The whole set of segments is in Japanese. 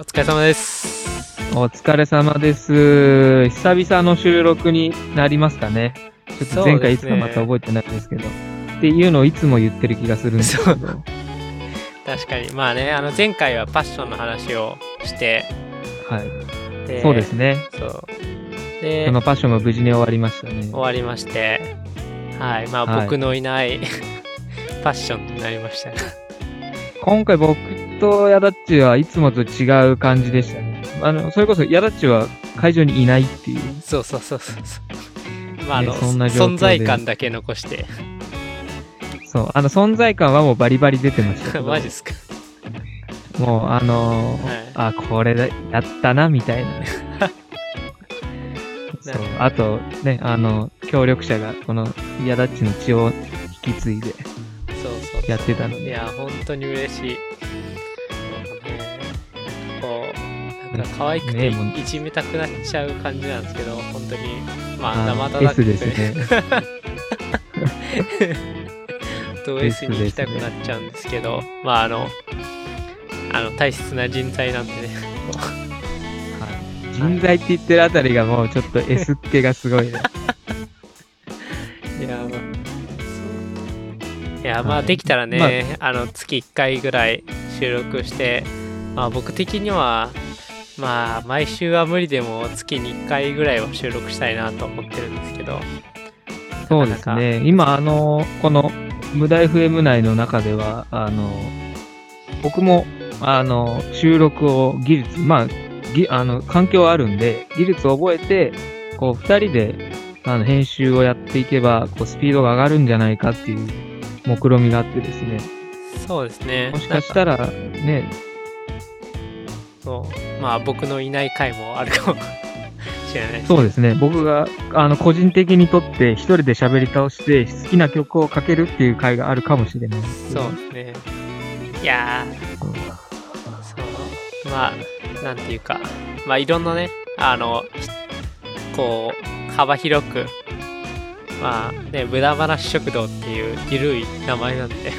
お疲れ様です。お疲れ様です。久々の収録になりますかね。ちょっと前回いつかまた覚えてないですけど。っていうのをいつも言ってる気がするんですけど。確かに。まあね、あの前回はパッションの話をして、はい。でそうですね。そう。でそ、のパッションも無事に終わりましたね終。わりまして、はい。まあ、はい僕のいない パッションになりましたね。今回僕とヤダッチはいつもと違う感じでしたね。あの、それこそヤダッチは会場にいないっていう。そうそうそうそうそう。まあ、あの、ね存在感だけ残して。そう。あの、存在感はもうバリバリ出てました。マジっすか。もう、あのーはいあ、これだ、やったな、みたいな。そう。あと、ね、あの、協力者が、この、ヤダッチの血を引き継いでそうそう。やってたので。いや、本当に嬉しい。なんか可愛くていじめたくなっちゃう感じなんですけど、本当に、まあ、あ生温かく。ね。と S に行きたくなっちゃうんですけど、まあ、あの、あの、大切な人材なんでね、人材って言ってるあたりがもうちょっと S っ気がすごいね。う いや、まあ、いや、まあ、はい。できたらね、あ。の、月1回ぐらい収録して、まあ、僕的には、まあ、毎週は無理でも月に1回ぐらいは収録したいなと思ってるんですけど、そうですね。今、あの、この、無駄 FM 内の中では、あの、僕も、あの、収録を技術、まあ、ぎあの、環境あるんで、技術を覚えて、こう、二人で、あの、編集をやっていけば、こう、スピードが上がるんじゃないかっていう、目論みがあってですね。そうですね。もしかしたら、ね、そうまあ僕のいない回もあるかもしれないですそうですね。僕が、あの、個人的にとって、一人で喋り倒して、好きな曲をかけるっていう回があるかもしれない。そうですね。いやー、そう、まあ、なんていうか、まあいろんなね、あの、ひこう、幅広く、まあね、無駄話食堂っていう緩い名前なんで、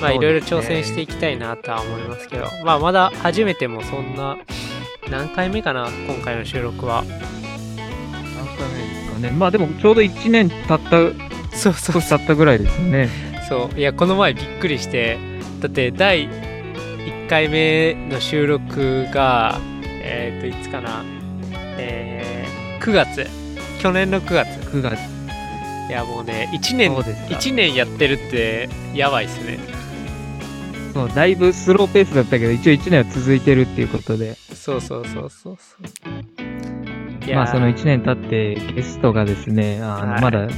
まあいろいろ挑戦していきたいなとは思いますけど、まあまだ初めてもそんな、何回目かな、今回の収録は。何回目ですかね。まあでも、ちょうど1年経った、そうそう少し経ったぐらいですよね。そう。いやこの前びっくりして。だって第1回目の収録がえっ、といつかな。えー、9月。去年の9月。9月。いやもうね1年そうですか。1年やってるってやばいっすねそう、だいぶスローペースだったけど、一応1年は続いてるっていうことで、そうそうそうそうそう。いまあその1年経ってゲストがですね、あの、はい。まだ、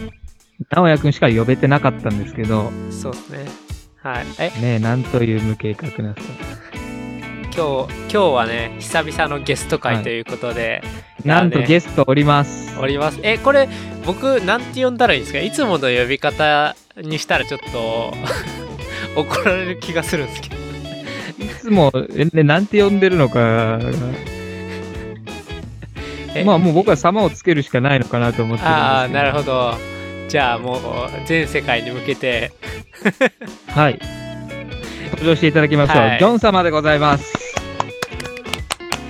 直哉くんしか呼べてなかったんですけど、そうですね。はい。え？ね、なんという無計画なさ。今日今日はね久々のゲストはい。会ということで、なんとねゲストおります。おります。えこれ僕なんて呼んだらいいんですか？いつもの呼び方にしたらちょっと怒られる気がするんですけどいつも、えね、なんて呼んでるのかまあもう僕は様をつけるしかないのかなと思ってるんですけど。ああなるほどじゃあもう全世界に向けてはい。登場していただきましょう。はいジョン様でございます。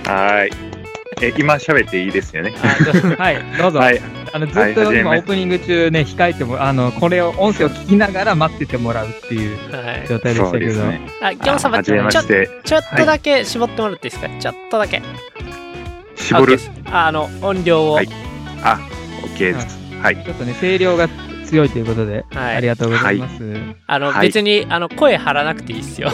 はーい。え、今喋っていいですよね。あどうはい、どうぞ。はい。あのずっはいと今オープニング中ね、控えても、あの、これを、音声を聞きながら待っててもらうっていうはい。状態でしたけど。そうですね。あギョン様ちょっとだけ絞ってもらっていいですか、ちょっとだけ。絞る？あの音量を、はい。あ、OK です。はい。ちょっとね、声量が強いということで、はいありがとうございます。あの、はい別にあの声張らなくていいっすよ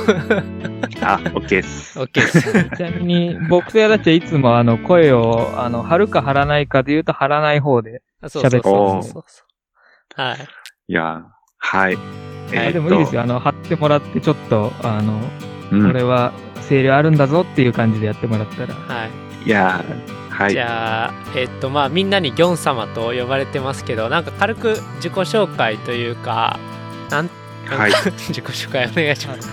あ、OK です。OK です ちなみに、僕とやだっちはいつもあの、声を、あの、張るか張らないかで言うと張らない方で。そうそうそう喋ってそうそうはいいや、はい。はいあでもいいですよ。あの、張ってもらって、ちょっと、あの、うんこれは声量あるんだぞっていう感じでやってもらったら。はいいや、はいじ。ゃあ、えっと、まあ、みんなにギョン様と呼ばれてますけど、なんか軽く自己紹介というか、なん、はい 自己紹介お願いします。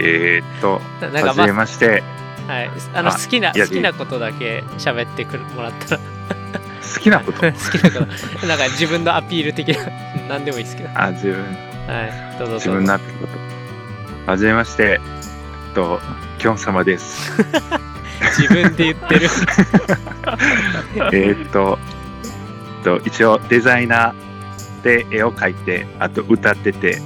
えーっと、ななんか、まはじめまして。あ、はい、あの、あ好きな、好きなことだけ喋ってくるもらったら、好きなこと？好きなこと、なんか自分のアピール的な、なんでもいいですけど、はあ、自分、い、どうぞどうぞ。自分のってこと。はじめまして。えっと、キョン様です。自分で言ってる。えーっと、と一応デザイナーで絵を描いて、あと歌ってて、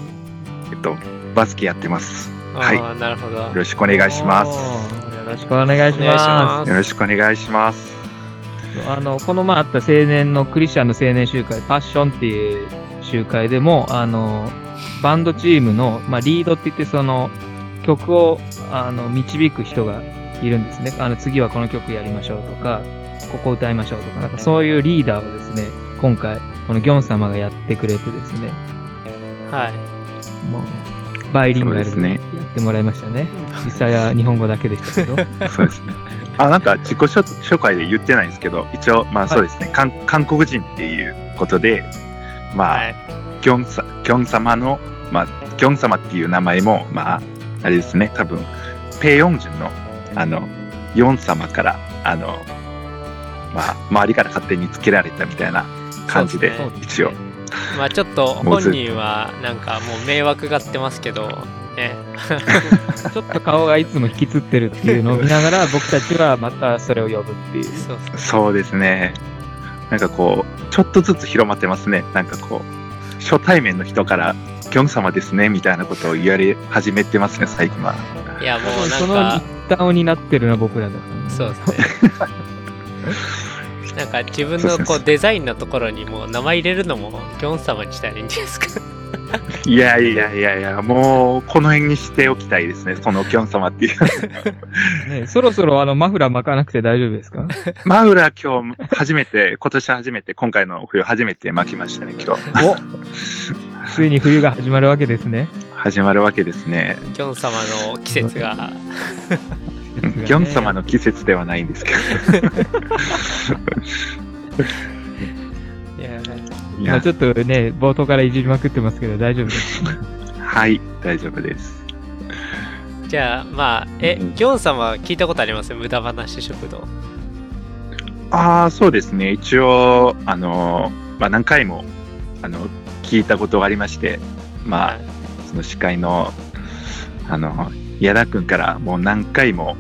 えっと、バスケやってます。はいなるほどよ。ろしくお願いします。よろしくお願いし。ますよろしくお願いします。あの、この前あった青年のクリスチャンの青年集会、パッションっていう集会でも、あの、バンドチームの、まあ、リードって言って、その、曲を、あの、導く人がいるんですね。あの、次はこの曲やりましょうとか、ここ歌いましょうとか、なんかそういうリーダーをですね、今回、このギョン様がやってくれてですね、はい。もう、バイリンガルでやってもらいましたね。実際は日本語だけでしたけど。そうですね。あ、なんか自己紹紹介で言ってないんですけど、一応、まあそうですね、韓韓国人っていうことで、まあ、はい。ギョンさ、ギョン様の、まあ、ギョン様っていう名前も、まあ、あれですね、多分、ペヨンジュンの、あの、ヨン様から、あの、まあ、周りから勝手につけられたみたいな感じで、ね一応。まあちょっと 本人はなんかもう迷惑がってますけど、ね。ちょっと顔がいつも引きつってるっていうのを見ながら、僕たちはまたそれを呼ぶっていう。そうですね。なんかこう、ちょっとずつ広まってますね。なんかこう、初対面の人から、ギョン様ですね、みたいなことを言われ始めてますね、最近は。いやもうそのなんか、ってるのは僕らだからね。そうですね。なんか自分のこうデザインのところにもう名前入れるのもギョン様にしたらいいんじゃないですか。いやいやいやいや、もう、この辺にしておきたいですね、そのギョン様っていう。ねそろそろあのマフラー巻かなくて大丈夫ですか？マウラ今日初めて、今年初めて、今回の冬初めて巻きましたね、今日。おついに冬が始まるわけですね。始まるわけですね。ギョン様の季節が。ギョン様の季節ではないんですけど。いやいやまあちょっとね、冒頭からいじりまくってますけど大丈夫です。はい、大丈夫です。じゃあまあ、え、うんギョン様聞いたことあります？無駄話食堂。ああ、そうですね。一応、あの、まあ、何回も、あの、聞いたことがありまして、まあ、その司会の、あの、矢田くんからもう何回も、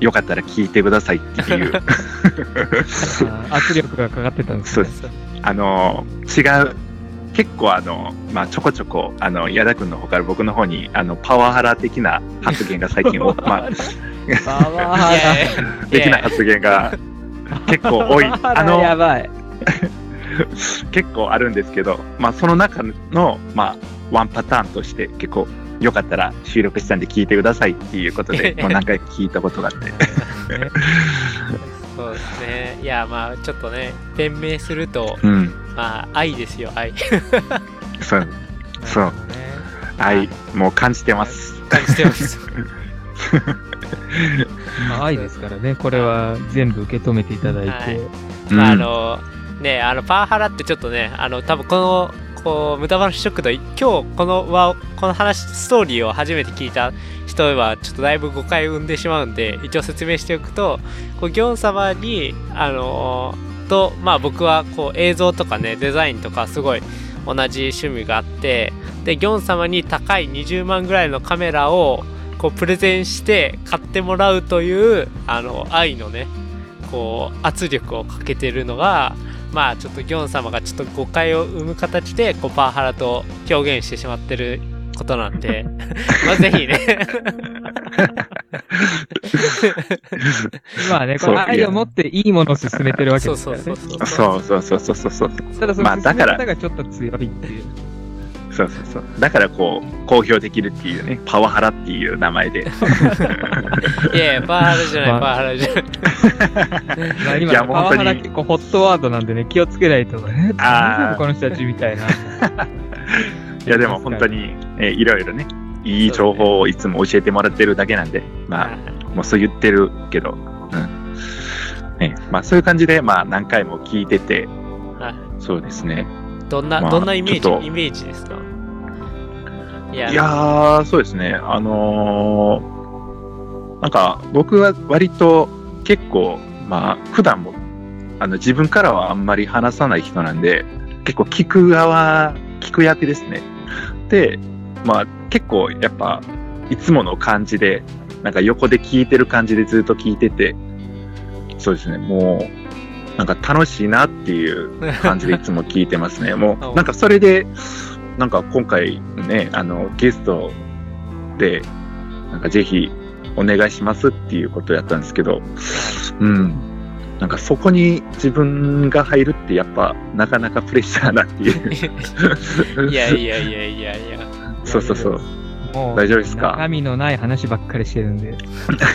よかったら聞いてくださいっていう、あ圧力がかかってたんですね。そうあの、違う、結構あの、まあ、ちょこちょこ、あの、矢田くんの方から僕の方に、あの、パワハラ的な発言が最近、お まあ、パワハいやいや的な発言が結構多い。あの。結構あるんですけど、まあ、その中の、まあ、ワンパターンとして結構よかったら収録したんで聞いてくださいっていうことで、もう何回か聞いたことがあって。そうですね。いやまあちょっとね、弁明すると、うん。まあ愛ですよ、愛。そう、そう。ね。愛、もう感じてます。感じてます。まあ愛ですからね、これは全部受け止めていただいて。はいうんまああの、ね、あの、パワハラってちょっとね、あの、多分この、こう、無駄話食堂、今日このは、この話、ストーリーを初めて聞いた人は、ちょっとだいぶ誤解を生んでしまうんで、一応説明しておくと、こう、ギョン様に、あのと、まあ僕は、こう、映像とかね、デザインとか、すごい同じ趣味があって、で、ギョン様に高い20万ぐらいのカメラを、こう、プレゼンして買ってもらうという、あの、愛のね、こう圧力をかけてるのがまあちょっとギョン様がちょっと誤解を生む形でこうパワハラと表現してしまってることなんで まあぜひね まあね、この愛を持っていいものを進めてるわけですからね。そうそうそうそう。そうそうそうそうそう。ただその進め方がちょっと強いっていう。まあそうそうそう。だからこう、公表できるっていうね、パワハラっていう名前で。いやいやパワハラじゃない、まあパワハラじゃないまあ今、いやもうパワハラ本当に結構ホットワードなんでね、気をつけないと。え大丈夫この人たちみたいな。いやでも本当に、えいろいろね、いい情報をいつも教えてもらってるだけなんで、まあ、もうそう言ってるけど、うん。ね、まあそういう感じで、まあ何回も聞いてて、はいそうですね。どんな、まあどんなイメージイメージですか？いやいやー、そうですね。あのーなんか僕は割と結構、まあ普段も、あの自分からはあんまり話さない人なんで、結構聞く側、聞く役ですね。で、まあ結構やっぱ、いつもの感じで、なんか横で聞いてる感じでずっと聞いてて、そうですね、もう、なんか楽しいなっていう感じでいつも聞いてますね。もう、なんかそれで、なんか今回ね、あの、ゲストで、なんかぜひお願いしますっていうことやったんですけど、うん。なんかそこに自分が入るってやっぱなかなかプレッシャーだっていう。いやいやいやいやいや。そうそうそう。もう、大丈夫ですか？中身のない話ばっかりしてるんで。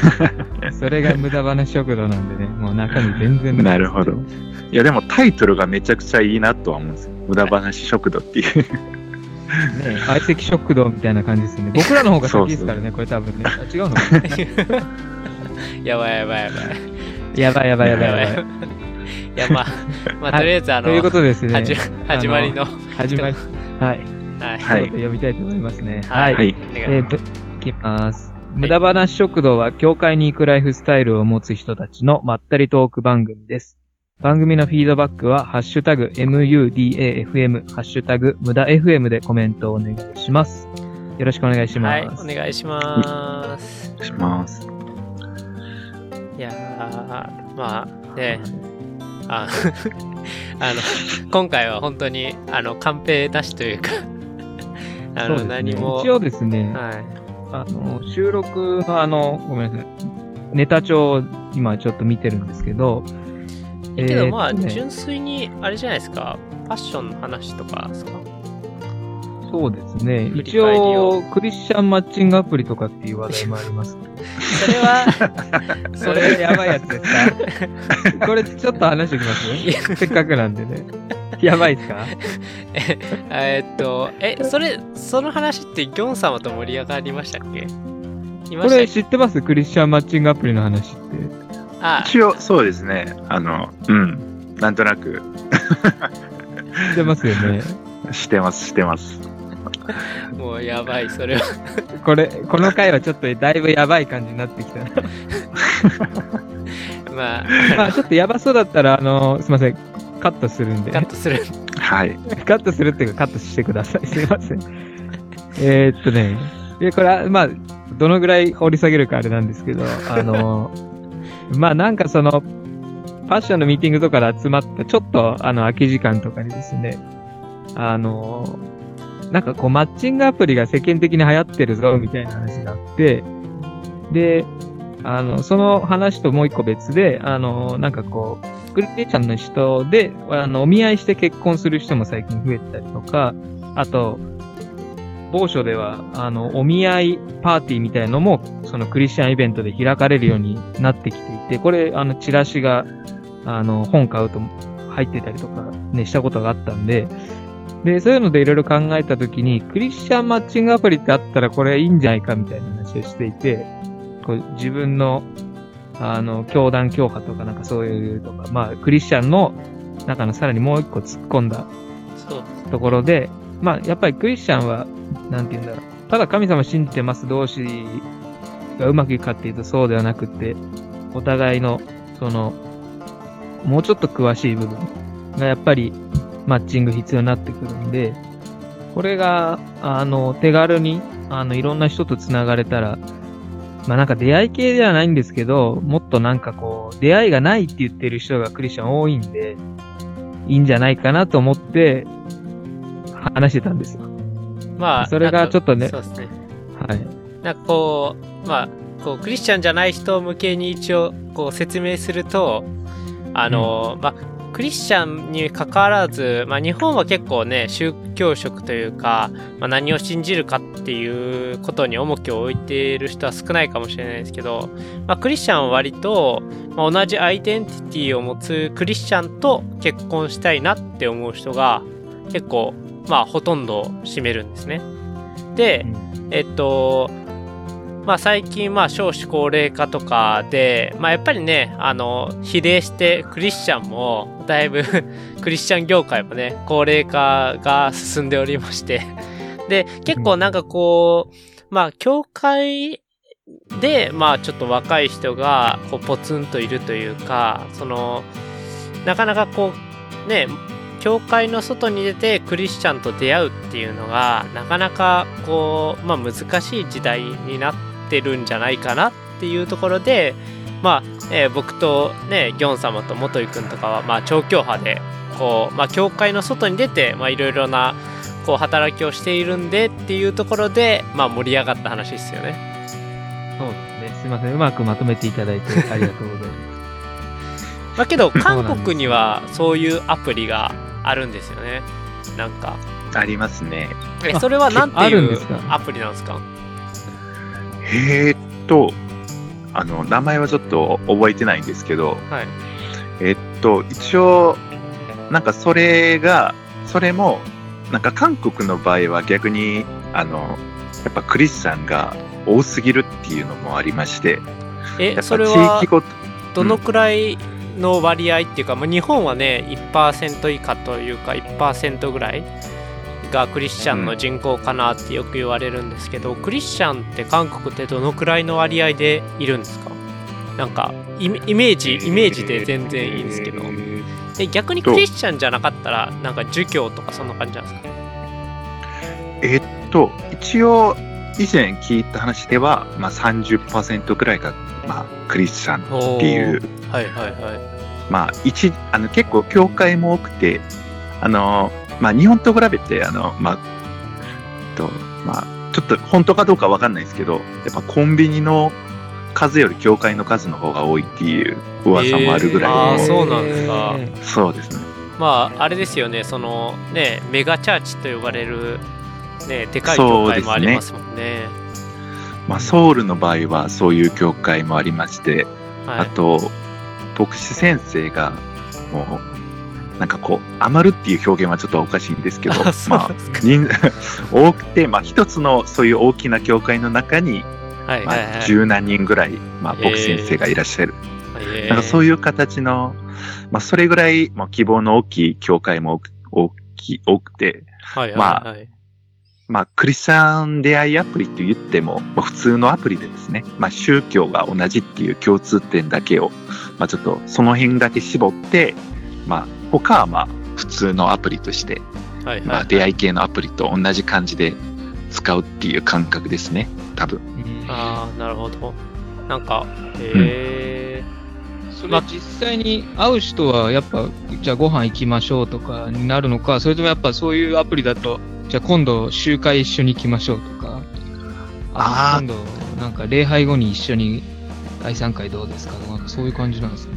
それが無駄話食堂なんでね、もう中身全然なるほど。いやでもタイトルがめちゃくちゃいいなとは思うんですよ。無駄話食堂っていう。ね、相席食堂みたいな感じですね。僕らの方が先ですからね、これ多分ね。あ違うのかな やばいやばいやばい。やばいやばいやばいやばい。いや、まあ、まあ、とりあえず、あの、ということですね。始始まりの、始まり。はい。はい。はい読みたいと思いますね。ははいい。はい。お願いえーと、いきます。無駄話食堂は、教会に行くライフスタイルを持つ人たちのまったりトーク番組です。番組のフィードバックは、ハッシュタグ、MUDAFM、ハッシュタグ、無駄 FM でコメントをお願いします。よろしくお願いしはい、ます。お願いします。します。いやー、まあね、あ あの、今回は本当に、あの、カンペ出しというか、あの、ね何も、一応ですね、はい。あの、収録のあの、ごめんなさい。ネタ帳を今ちょっと見てるんですけど、けどまあ、純粋に、あれじゃないですか、ファッションの話とかですか？そうですね。一応、クリスチャンマッチングアプリとかっていう話題もあります。それは、それやばいやつですか？これちょっと話しておきますせっかくなんでね。やばいですか？えーっと、え、それ、その話ってギョン様と盛り上がりましたっけ？これ知ってます？クリスチャンマッチングアプリの話って。あ、一応、そうですね。あの、うん。なんとなく、知ってますよね。してます、してます。もうやばい、それは。これ、この回はちょっとだいぶやばい感じになってきた。まあ、まあちょっとやばそうだったら、あの、すいません。カットするんで。カットする。はい。カットするっていうかカットしてください。すいません。えーっとね。で、これは、まあ、どのぐらい掘り下げるかあれなんですけど、あの、まあなんかその、ファッションのミーティングとかで集まった、ちょっとあの空き時間とかにですね、あの、なんかこうマッチングアプリが世間的に流行ってるぞ、みたいな話があって、で、あの、その話ともう一個別で、あの、なんかこう、クリスチャンの人で、あの、お見合いして結婚する人も最近増えたりとか、あと、某所では、あの、お見合いパーティーみたいのも、そのクリスチャンイベントで開かれるようになってきていて、これ、あの、チラシが、あの、本買うと入ってたりとかね、したことがあったんで、で、そういうのでいろいろ考えたときに、クリスチャンマッチングアプリってあったらこれいいんじゃないかみたいな話をしていて、こう自分の、あの、教団教派とかなんかそういうとか、まあ、クリスチャンの中のさらにもう一個突っ込んだ。ところで、まあ、やっぱりクリスチャンは、なんて言うんだろう。ただ神様信じてます同士がうまくいくかっていうとそうではなくて、お互いの、その、もうちょっと詳しい部分がやっぱりマッチング必要になってくるんで、これが、あの、手軽に、あの、いろんな人と繋がれたら、まあなんか出会い系ではないんですけど、もっとなんかこう、出会いがないって言ってる人がクリスチャン多いんで、いいんじゃないかなと思って、話してたんですよ。まあ、それがちょっとねそうですね。はい。なんかこう、まあ、こう、クリスチャンじゃない人向けに一応、こう、説明すると、あの、まあ、クリスチャンに関わらず、まあ、日本は結構ね、宗教色というか、まあ、何を信じるかっていうことに重きを置いている人は少ないかもしれないですけど、まあ、クリスチャンは割と、まあ、同じアイデンティティを持つクリスチャンと結婚したいなって思う人が結構、まあ、ほとんどを占めるんですね。で、えっと、まあ最近まあ少子高齢化とかで、まあやっぱりね、あの、比例してクリスチャンもだいぶ クリスチャン業界もね、高齢化が進んでおりまして、で、結構なんかこう、まあ教会で、まあちょっと若い人がこうポツンといるというか、その、なかなかこう、ね、教会の外に出てクリスチャンと出会うっていうのがなかなかこう、まあ、難しい時代になっててるんじゃないかなっていうところで、まあえー僕とねギョン様と元井くんとかは、まあ、調教派でこう、まあ、教会の外に出てまあいろいろなこう働きをしているんでっていうところで、まあ、盛り上がった話ですよね。そうですね。すいません。うまくまとめていただいてありがとうございます。まあ、けど韓国にはそういうアプリがあるんですよね。なんかありますね。えあそれはなんてあいうるんですか？アプリなんですか？えーっと、あの、名前はちょっと覚えてないんですけど、はい。えっと、一応、なんかそれが、それも、なんか韓国の場合は逆に、あの、やっぱクリスチャンが多すぎるっていうのもありまして、やえっぱ地それは域ごと、どのくらいの割合っていうか、まあ、日本はね1%以下というか1%ぐらいがクリスチャンの人口かなってよく言われるんですけど、クリスチャンって韓国ってどのくらいの割合でいるんですか？なんかイメージイメージで全然いいんですけど。え逆にクリスチャンじゃなかったらなんか儒教とかそんな感じなんですか？えっと、一応、以前聞いた話では、まあ30%ぐらいが、まあ、クリスチャンっていう、はいはいはいまあ、一、あの、結構教会も多くて、あの、まあ、日本と比べて、あの、まあ、と、まあ、ちょっと本当かどうかわかんないですけど、やっぱコンビニの数より教会の数の方が多いっていう噂もあるぐらいの、あーそうなんですか。えーそうですね。まああれですよね。そのねメガチャーチと呼ばれるねでかい教会もありますもんね。まあ、ソウルの場合はそういう教会もありまして、はい。あと、牧師先生が、もう、なんかこう、余るっていう表現はちょっとおかしいんですけど、まあ人 多くて、まあ、一つのそういう大きな教会の中に、まはいはいはい。あ、十何人ぐらい、まあ、牧師先生がいらっしゃる。えー。なんかそういう形の、まあ、それぐらい、まあ、希望の大きい教会も多く大きい多くて、はいはいまはいまあ、クリスチャン出会いアプリって言っても、まあ、普通のアプリでですね、まあ、宗教が同じっていう共通点だけを、まあ、ちょっとその辺だけ絞って、まあ、他はまあ、普通のアプリとして、はいはいまあ、出会い系のアプリと同じ感じで使うっていう感覚ですね、多分。ああなるほど。なんかへえそれ実際に会う人はやっぱ、じゃあご飯行きましょうとかになるのか、それともやっぱそういうアプリだと、じゃあ今度集会一緒に行きましょうとか、あー今度なんか礼拝後に一緒に第3回どうですかとか、そういう感じなんですね。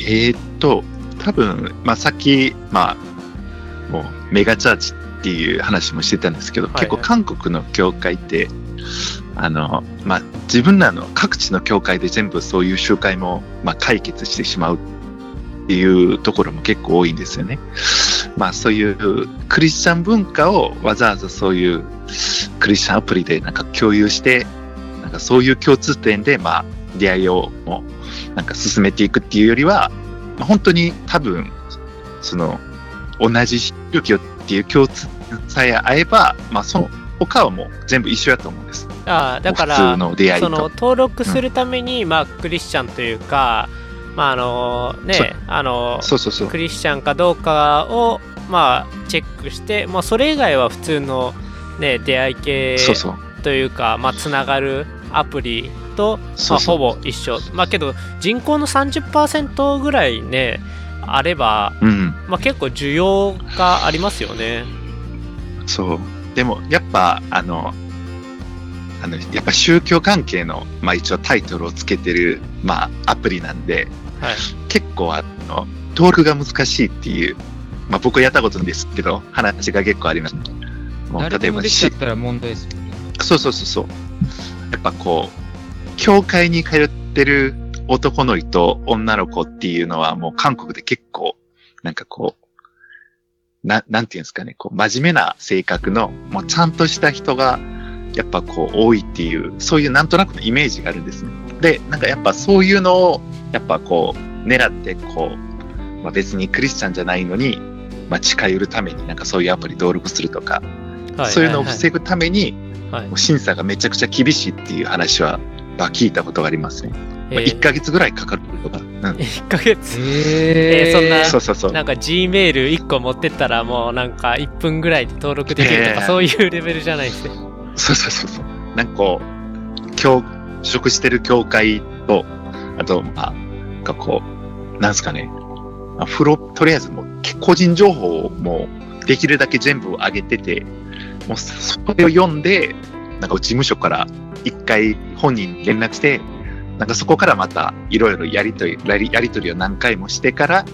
えーっと、多分、まあ、さっき、まあ、もう、メガチャーチっていう話もしてたんですけど、はい結構韓国の教会って、あの、まあ、自分らの各地の教会で全部そういう集会も、まあ、解決してしまうっていうところも結構多いんですよね。まあ、そういうクリスチャン文化をわざわざそういうクリスチャンアプリでなんか共有して、なんかそういう共通点で、まあ、出会いをもうなんか進めていくっていうよりは、まあ、本当に多分、その、同じ宗教っていう共通さえ合えば、まあ、その他はもう全部一緒やと思うんです。ああだからそのと。登録するために、まあクリスチャンというかまああのねあのク。リスチャンかどうかをまあチェックして、まあ、それ以外は普通のね出会い系。というかまあつながるアプリとまあ、ほぼ一緒まあけど人口の30%ぐらいねあれば、うん。まあ、結構需要がありますよねそう。でも、やっぱ、あの、あの、やっぱ宗教関係の、まあ一応タイトルをつけてる、まあアプリなんで、はい結構あの、登録が難しいっていう、まあ僕やったことですけど、話が結構あります。もう例えばし、たら問題ですよね。そうそうそうそう。やっぱこう、教会に通ってる男の人と女の子っていうのはもう韓国で結構、なんかこう、な、なんていうんですかね、こう、真面目な性格の、もうちゃんとした人が、やっぱこう、多いっていう、そういうなんとなくのイメージがあるんですね。で、なんかやっぱそういうのを、やっぱこう、狙って、こう、まあ別にクリスチャンじゃないのに、まあ近寄るためになんかそういうアプリ登録するとか、はいそういうのを防ぐために、はいもう審査がめちゃくちゃ厳しいっていう話は、まあ聞いたことがありますね。まあ、えー1ヶ月ぐらいかかるとか。うん。1ヶ月？ええーそんなそうそうそう。なんか G メール1個持ってったらもうなんか1分ぐらいで登録できるとかえーそういうレベルじゃないですね。そうそうそうそう。なんかこう、教、属してる教会と、あと、まあ、なんかこう、なんすかね、まあ、フロ、とりあえずもう、個人情報をもう、できるだけ全部上げてて、もう、それを読んで、なんか事務所から一回本人に連絡して、なんかそこからまたいろいろやりとり、やりやりとりを何回もしてから、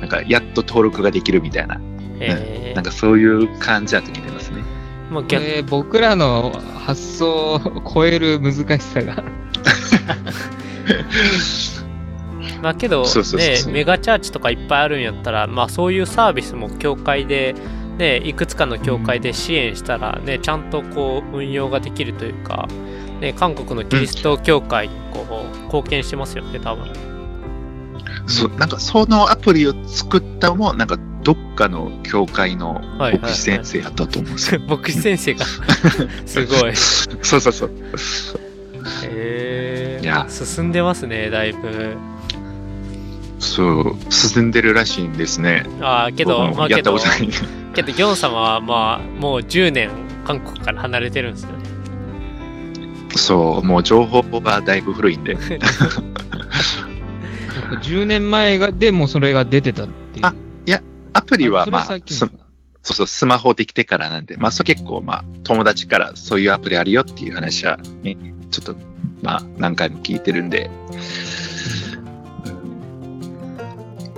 なんかやっと登録ができるみたいな、えなんかそういう感じだと聞いてますね。ー、もう逆、えー僕らの発想を 超える難しさが。まあけどねメガチャーチとかいっぱいあるんやったらまあそういうサービスも協会でねいくつかの協会で支援したらねちゃんとこう運用ができるというかね韓国のキリスト教会にこう貢献してますよね多分そうなんかそのアプリを作ったのも、なんかどっかの教会のはい牧師先生やったと思うんですよ。牧師先生が すごいそうそうそう。へえいや進んでますねだいぶそう、進んでるらしいんですね。ああけどまあけど。けど ギョン様はまあもう10年韓国から離れてるんですよねそう、もう情報がだいぶ古いんで。10年前がでもうそれが出てたっていう。あアプリはまあ、そ最近かそうそう、スマホできてからなんで、まあ、そう結構、まあ、友達からそういうアプリあるよっていう話は、ね、ちょっと、まあ、何回も聞いてるんで、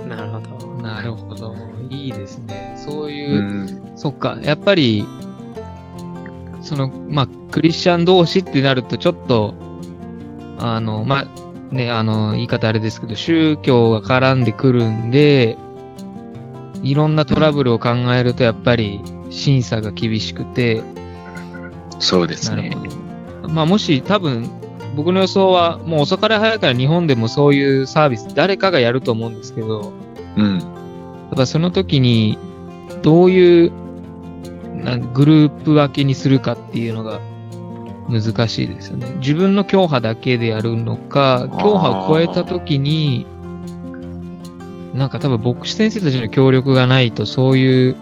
なるほどなるほど。いいですね。そうういう、ん、そっか、やっぱり、その、まあ、クリスチャン同士ってなると、ちょっと、あの、まあ、ね、あの、言い方あれですけど、宗教が絡んでくるんで、いろんなトラブルを考えると、やっぱり、審査が厳しくて、そうですね。まあ、もし、多分、僕の予想は、もう遅かれ早から日本でもそういうサービス、誰かがやると思うんですけど、うん。やっぱその時に、どういうなんグループ分けにするかっていうのが難しいですよね。自分の教派だけでやるのか、教派を超えた時に、なんか多分牧師先生たちの協力がないとそういう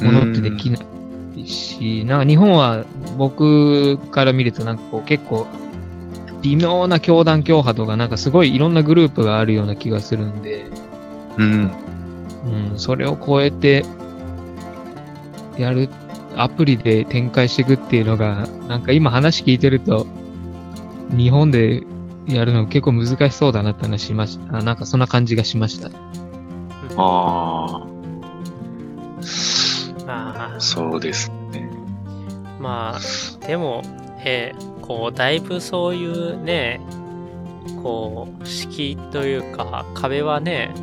ものってできないし、なんか日本は僕から見るとなんかこう結構微妙な教団教派とかなんかすごいいろんなグループがあるような気がするんで、うん。うん、それを超えて、やる、アプリで展開していくっていうのが、なんか今話聞いてると、日本でやるの結構難しそうだなって話しました。あなんかそんな感じがしました。あまああ、そうですね。まあ、でも、えーこう、だいぶそういうね、こう、敷居というか、壁はね、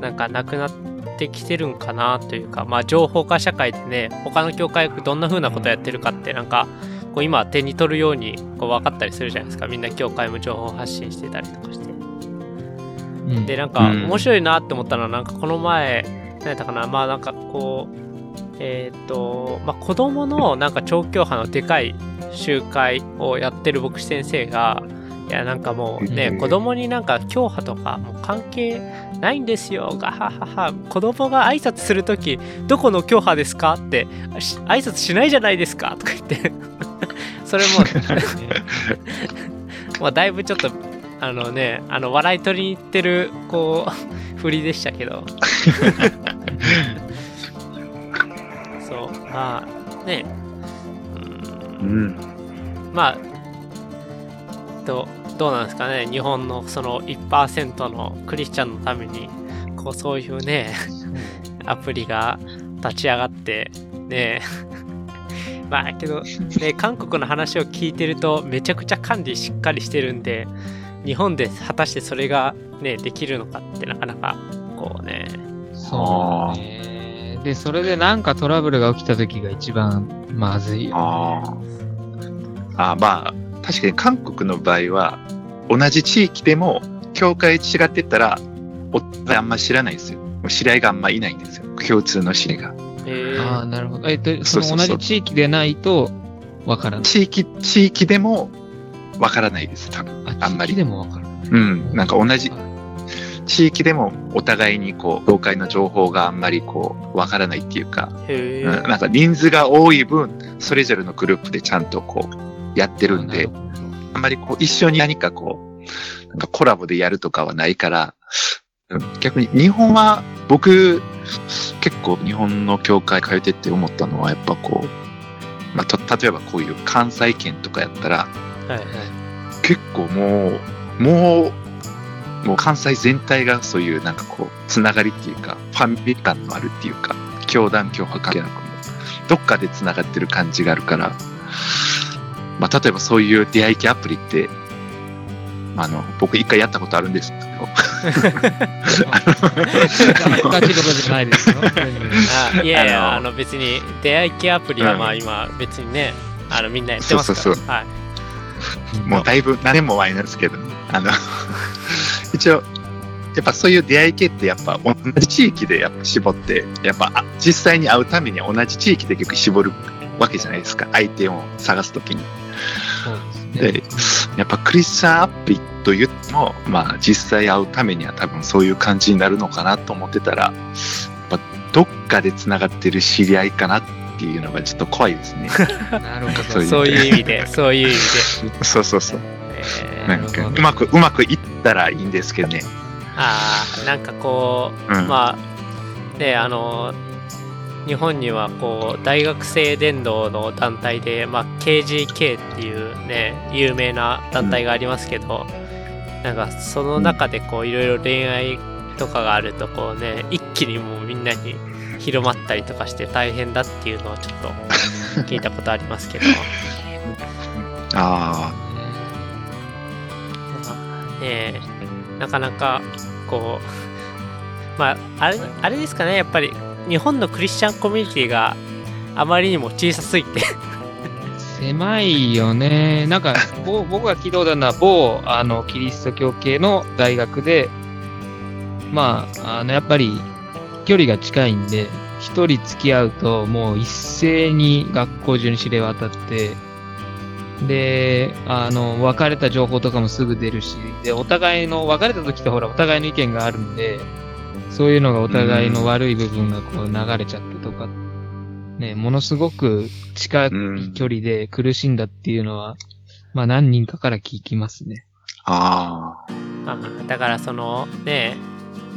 なんかなくなってきてるんかなというか、まあ、情報化社会でね、他の教会がどんな風なことやってるかって、なんか、こう今手に取るようにこう分かったりするじゃないですか。みんな教会も情報発信してたりとかして。うん。で、なんかうん面白いなって思ったのは、なんかこの前、何やったかな、まあなんかこう、えっ、と、まあ子供のなんか調教派のでかい集会をやってる牧師先生が、いやなんかもうね、うん子供になんか教派とかもう関係ないんですよ、ガハハハ。子供が挨拶するとき、どこの教派ですかって、し挨拶しないじゃないですかとか言って、それも、まあだいぶちょっとあのねあの笑い取りに行ってるこう振りでしたけど。そう。まあね。ううん。ん。まあどどうなんですかね。日本のその1%のクリスチャンのためにこうそういうねアプリが立ち上がってね。まあけどね韓国の話を聞いてるとめちゃくちゃ管理しっかりしてるんで日本で果たしてそれがねできるのかってなかなかこうね。そうだね。で、それでなんかトラブルが起きた時が一番まずいよ、ああ。あまあ、確かに韓国の場合は、同じ地域でも、教会違ってたら、お互いあんま知らないですよ。もう知り合いがあんまいないんですよ。共通の知り合いが。えああ、なるほど。えっと、そのそうそうそう同じ地域でないと、わからない。地域、地域でも、わからないです、多分。あんまり地域でもわからない。うん。なんか同じ、地域でもお互いにこう、教会の情報があんまりこう、わからないっていうか、へえ、うん、なんか人数が多い分、それぞれのグループでちゃんとこう、やってるんで、あんまりこう、一緒に何かこう、なんかコラボでやるとかはないから、うん逆に日本は、僕、結構日本の教会通ってって思ったのは、やっぱこう、まあ、と例えばこういう関西圏とかやったら、はいはい。結構もう、もう、もう関西全体がそういうなんかこう、つながりっていうか、ファミリー感のあるっていうか、教団教派関係なくも、どっかでつながってる感じがあるから、まあ、例えばそういう出会い系アプリって、まあ、あの、僕一回やったことあるんですけど、ガチことじゃないですよ。あいやいや、ああのの別に出会い系アプリはうんまあ今別にね、あのみんなやってますから。そうそうはい。もうだいぶ何年も前なんですけど、あの、一応、やっぱそういう出会い系ってやっぱ同じ地域でやっぱ絞って、やっぱあ実際に会うためには同じ地域で結局絞るわけじゃないですか。相手を探すときに。そうですね。で、やっぱクリスチャンアプリと言っても、まあ実際会うためには多分そういう感じになるのかなと思ってたら、やっぱどっかで繋がってる知り合いかなっていうのがちょっと怖いですね。なるほど。そういう意味で、そういう意味 そうそうそう。で。えーなんかうまく、うまくいったらいいんですけどね。ああ、なんかこう、うんまあ、ね、あの、日本にはこう、大学生伝道の団体で、まあ、KGK っていうね、有名な団体がありますけど、なんかその中でこう、いろいろ恋愛とかがあると、こうね、一気にもうみんなに広まったりとかして大変だっていうのをちょっと聞いたことありますけど、あまあねなかなかこうまああれあれですかねやっぱり日本のクリスチャンコミュニティがあまりにも小さすぎて狭いよね。なんか、ぼ 僕が聞いたことあるのは、某、あの、キリスト教系の大学で、まあ、あの、やっぱり、距離が近いんで、一人付き合うと、もう一斉に学校中に知れ渡って、で、あの、別れた情報とかもすぐ出るし、で、お互いの、別れた時ってほら、お互いの意見があるんで、そういうのがお互いの悪い部分がこう流れちゃってとか、ね、ものすごく近いうん距離で苦しんだっていうのは、まあ何人かから聞きますね。あ。ああだからそのね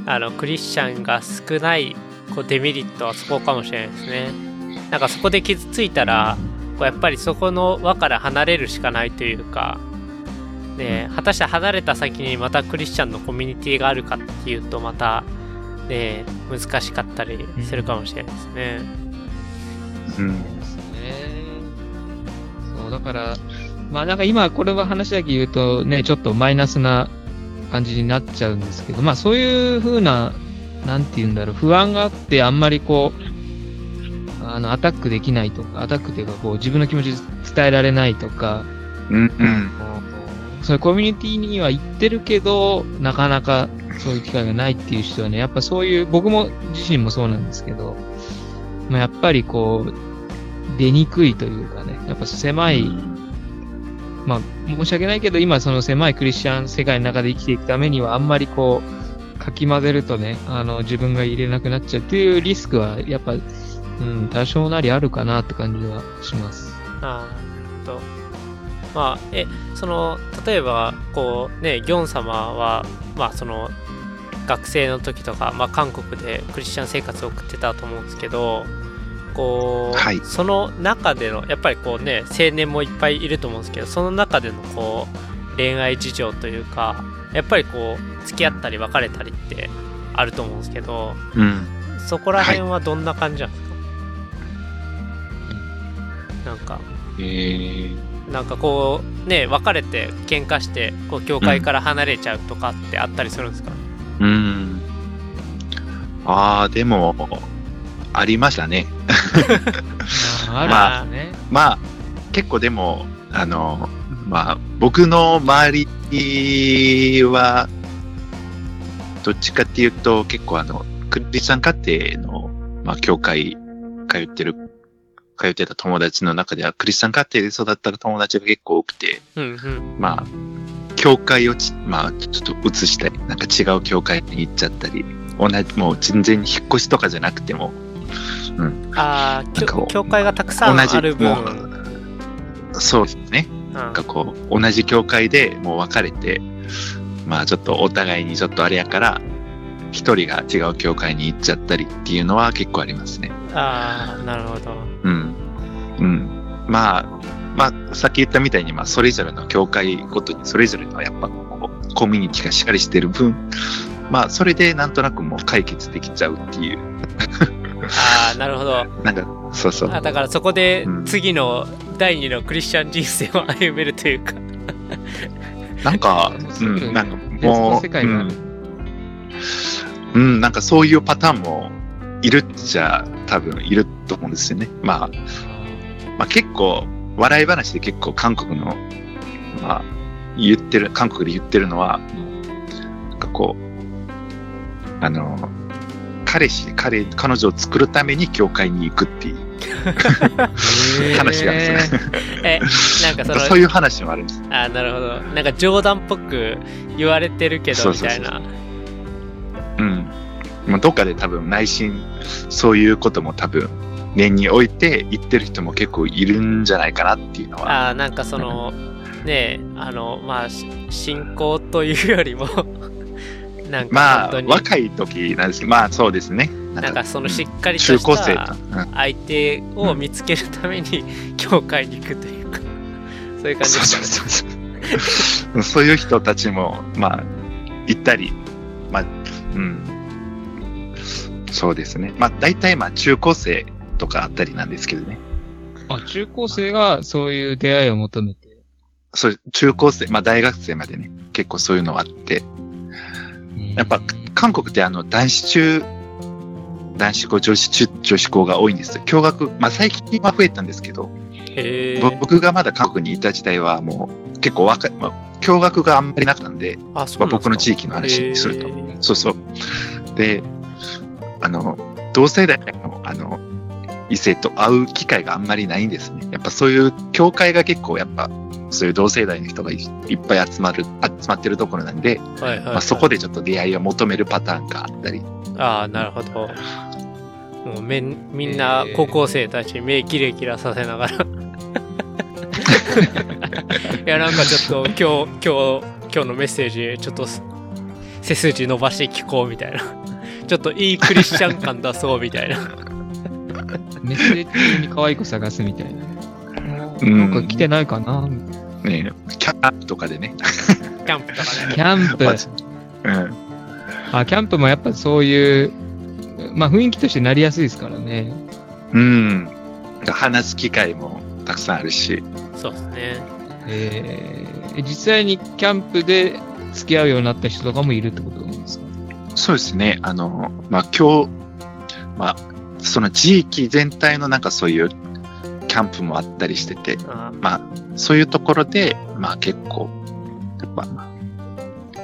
あのクリスチャンが少ないこうデメリットはそこかもしれないですねなんかそこで傷ついたらこうやっぱりそこの輪から離れるしかないというかね果たして離れた先にまたクリスチャンのコミュニティがあるかっていうとまたね難しかったりするかもしれないですね、あ。うん。ですね。そう、だから、まあなんか今これは話だけ言うとね、ちょっとマイナスな感じになっちゃうんですけど、まあそういう風な、なんて言うんだろう、不安があってあんまりこう、あの、アタックできないとか、アタックっていうかこう自分の気持ち伝えられないとか、うんうん。そういうコミュニティには行ってるけど、なかなかそういう機会がないっていう人はね、やっぱそういう、僕も自身もそうなんですけど、まあ、やっぱりこう、出にくいというかね、やっぱ狭い、まあ申し訳ないけど、今その狭いクリスチャン世界の中で生きていくためには、あんまりこう、かき混ぜるとね、あの、自分が入れなくなっちゃうっていうリスクは、やっぱ、うん、多少なりあるかなって感じはします。あーとまあえその例えばこうねギョン様はまあその学生の時とか、まあ、韓国でクリスチャン生活を送ってたと思うんですけどこう、はい。その中でのやっぱりこうね青年もいっぱいいると思うんですけどその中でのこう恋愛事情というかやっぱりこう付き合ったり別れたりってあると思うんですけどうん。そこら辺はどんな感じなんですか、なんか。えー、なんかこうね別れて喧嘩してこう教会から離れちゃうとかってあったりするんですか、うん。ああ、でも、ありましたね。あまあね。まあ、結構でも、あの、まあ、僕の周りは、どっちかっていうと、結構あの、クリスチャン家庭の、まあ、教会通ってる、通ってた友達の中では、クリスチャン家庭で育った友達が結構多くて、うんうんまあ、教会をち、まあ、ちょっと移したり、なんか違う教会に行っちゃったり、同じ、もう全然引っ越しとかじゃなくても、ああなんかこう教会がたくさん同じ、ある分もう、そうですね。なんかこう、同じ教会でもう別れて、まあちょっとお互いにちょっとあれやから、一人が違う教会に行っちゃったりっていうのは結構ありますね。ああ、なるほど。うん。うん。まあ、まあ、さっき言ったみたいに、まあ、それぞれの教会ごとに、それぞれのやっぱこう、コミュニティがしっかりしてる分、まあ、それでなんとなくもう解決できちゃうっていう、ああ、なるほど。なんか、そうそう。あだからそこでうん次の第二のクリスチャン人生を歩めるというか。なんか、そうん、なんかもう、うん、なんかそういうパターンもいるっちゃ多分いると思うんですよね。まあ、まあ結構、笑い話で結構韓国の、まあ、言ってる、韓国で言ってるのは、なんかこう、あの、彼氏、彼、彼女を作るために教会に行くっていう話があるんですね。え、なんかその、そういう話もあるんです。あーなるほど。なんか冗談っぽく言われてるけど、みたいな。うん。まあ、どっかで多分内心、そういうことも多分、念に置いて言ってる人も結構いるんじゃないかなっていうのは。ああ、なんかその、ねえ、あの、まあ、し信仰というよりも、なんかまあ若い時なんですけど、まあそうですね。なんかそのしうんっかりとした。うん相手を見つけるために、教会に行くというか、そういう感じそうですかそうね。そうそう。そういう人たちも、まあ、行ったり、まあ、うん。そうですね。まあ、大体、まあ、中高生とかあったりなんですけどね。あ、中高生がそういう出会いを求めて。そう、中高生、まあ、大学生までね、結構そういうのがあって、やっぱ韓国ってあの、男子中、男子校、女子中、女子校が多いんですよ。共学、まあ、最近は増えたんですけど、へえ。僕がまだ韓国にいた時代はもう結構若い、まあ、共学があんまりなかったんで、あ、そう僕の地域の話にすると。そうそう。で、あの、同世代の、あの、異性と会う機会があんまりないんですね。やっぱそういう教会が結構やっぱ、そういう同世代の人がいいっぱい集まる、集まってるところなんで、はいはいはいまあ、そこでちょっと出会いを求めるパターンがあったり。ああ、なるほど。もうめんみんな高校生たち目キラキラさせながら。いや、なんかちょっと今日、今日、今日のメッセージ、ちょっとす背筋伸ばして聞こうみたいな。ちょっといいクリスチャン感出そうみたいな。メッセージ中に可愛い子探すみたいな。うんなんか来てないかなね、キャンプとかでね。キャンプとかね。キャンプ。うん。あ、キャンプもやっぱそういう、まあ雰囲気としてなりやすいですからね。うん。話す機会もたくさんあるし。そうですね。えー、実際にキャンプで付き合うようになった人とかもいるってことなんですか？そうですね。あの、まあ、今日、まあ、その地域全体のなんかそういうキャンプもあったりしてて、あまあ、そういうところで、まあ結構、やっぱ、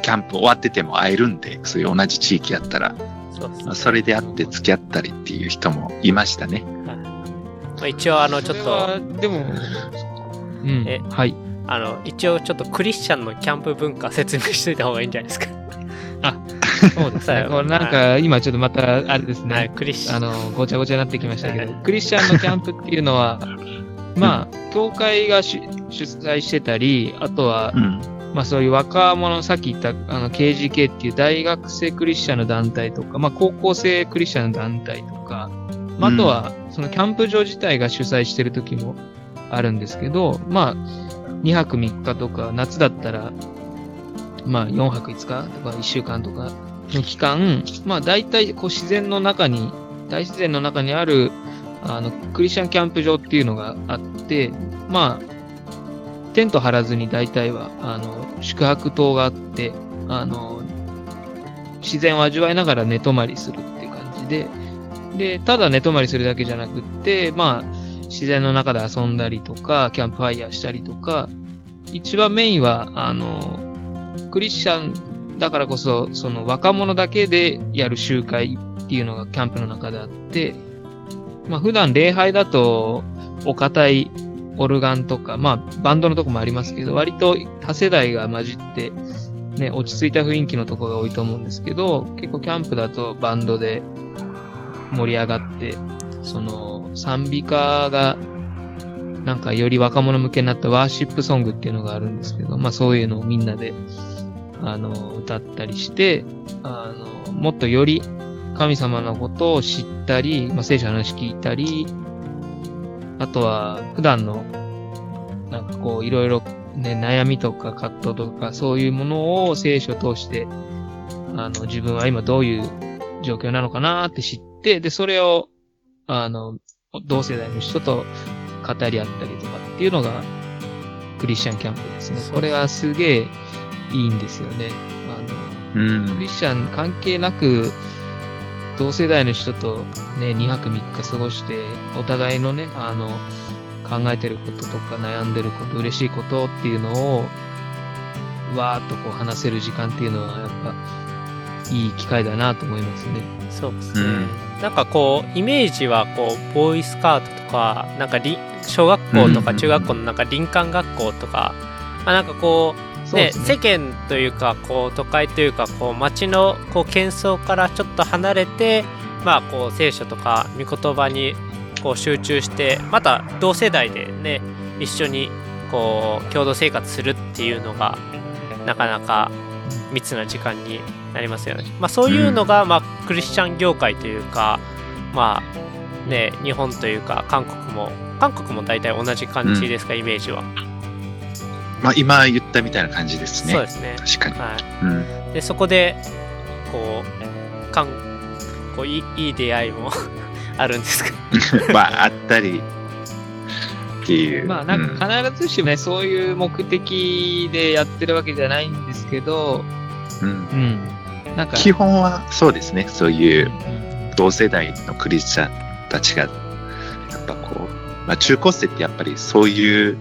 キャンプ終わってても会えるんで、そういう同じ地域やったら、そねまあ、それで会って付き合ったりっていう人もいましたね。まあ、一応、あの、ちょっと、でも、うんえ。はい。あの、一応ちょっとクリスチャンのキャンプ文化説明しといた方がいいんじゃないですか。そうですね。これなんか、今ちょっとまた、あれですね。はい、クリスチャン。あの、ごちゃごちゃになってきましたけどはい、クリスチャンのキャンプっていうのは、まあ、教会が主主催してたり、あとはう、ん。まあそういう若者、さっき言ったあの KGK っていう大学生クリスチャンの団体とか、まあ高校生クリスチャンの団体とか、まあ、あとはそのキャンプ場自体が主催してる時もあるんですけど、まあ2泊3日とか、夏だったら、まあ4泊5日とか1週間とかの期間、まあ大体こう自然の中に、大自然の中にあるあのクリスチャンキャンプ場っていうのがあって、まあテント張らずに大体は、あの、宿泊棟があって、あの、自然を味わいながら寝泊まりするっていう感じで、で、ただ寝泊まりするだけじゃなくって、まあ、自然の中で遊んだりとか、キャンプファイヤーしたりとか、一番メインは、あの、クリスチャンだからこそ、その若者だけでやる集会っていうのがキャンプの中であって、まあ普段礼拝だと、お堅いオルガンとか、まあ、バンドのとこもありますけど、割と多世代が混じって、ね、落ち着いた雰囲気のとこが多いと思うんですけど、結構キャンプだとバンドで盛り上がって、その、賛美歌がなんかより若者向けになったワーシップソングっていうのがあるんですけど、まあそういうのをみんなで、あの、歌ったりして、あの、もっとより神様のことを知ったり、まあ聖書の話聞いたり、あとは普段の、なんかこういろいろね、悩みとか葛藤とかそういうものを聖書を通して、あの、自分は今どういう状況なのかなって知って、で、それを、あの、同世代の人と語り合ったりとかっていうのが、クリスチャンキャンプですね。これはすげえいいんですよね。あの、うん、クリスチャン関係なく、同世代の人とね、2泊3日過ごして、お互いのね、あの、考えてることとか悩んでること、嬉しいことっていうのを、わーっとこう話せる時間っていうのは、やっぱ、いい機会だなと思いますね。そうですね。うん、なんかこう、イメージはこう、ボーイスカートとか、なんか小学校とか中学校のなんか林間学校とか、まあなんかこう、ね、ね、世間というかこう都会というかこう街のこう喧騒からちょっと離れて、まあ、こう聖書とか御言葉にこう集中してまた同世代でね一緒にこう共同生活するっていうのがなかなか密な時間になりますよね。まあ、そういうのが、まあ、クリスチャン業界というか、まあね、日本というか韓国も韓国も大体同じ感じですか、イメージは。まあ、今言ったみたいな感じですね。そうですね。確かに。はいうん、でそこでこうかんこういいいい出会いも あるんですか？まああったりっていう。まあなんか必ずしもね、うん、そういう目的でやってるわけじゃないんですけど、うん。うん、なんか基本はそうですね、そういう同世代のクリスチャンたちが、やっぱこう、まあ中高生ってやっぱりそういう、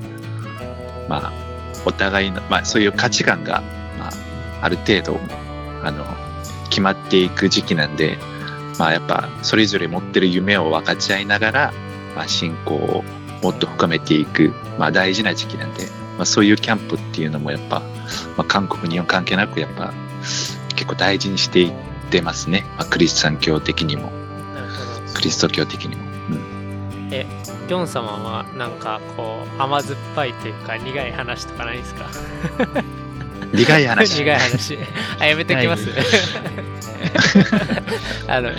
まあお互いの、まあそういう価値観が、まあある程度、あの、決まっていく時期なんで、まあやっぱそれぞれ持ってる夢を分かち合いながら、まあ信仰をもっと深めていく、まあ大事な時期なんで、まあそういうキャンプっていうのもやっぱ、まあ韓国、日本関係なくやっぱ結構大事にしていってますね。まあクリスチャン教的にも、クリスト教的にも。うん、え、ギョン様はなんかこう甘酸っぱいというか苦い話とかないですか？苦い話。苦い話。あ、やめてきます。あの、い、ギ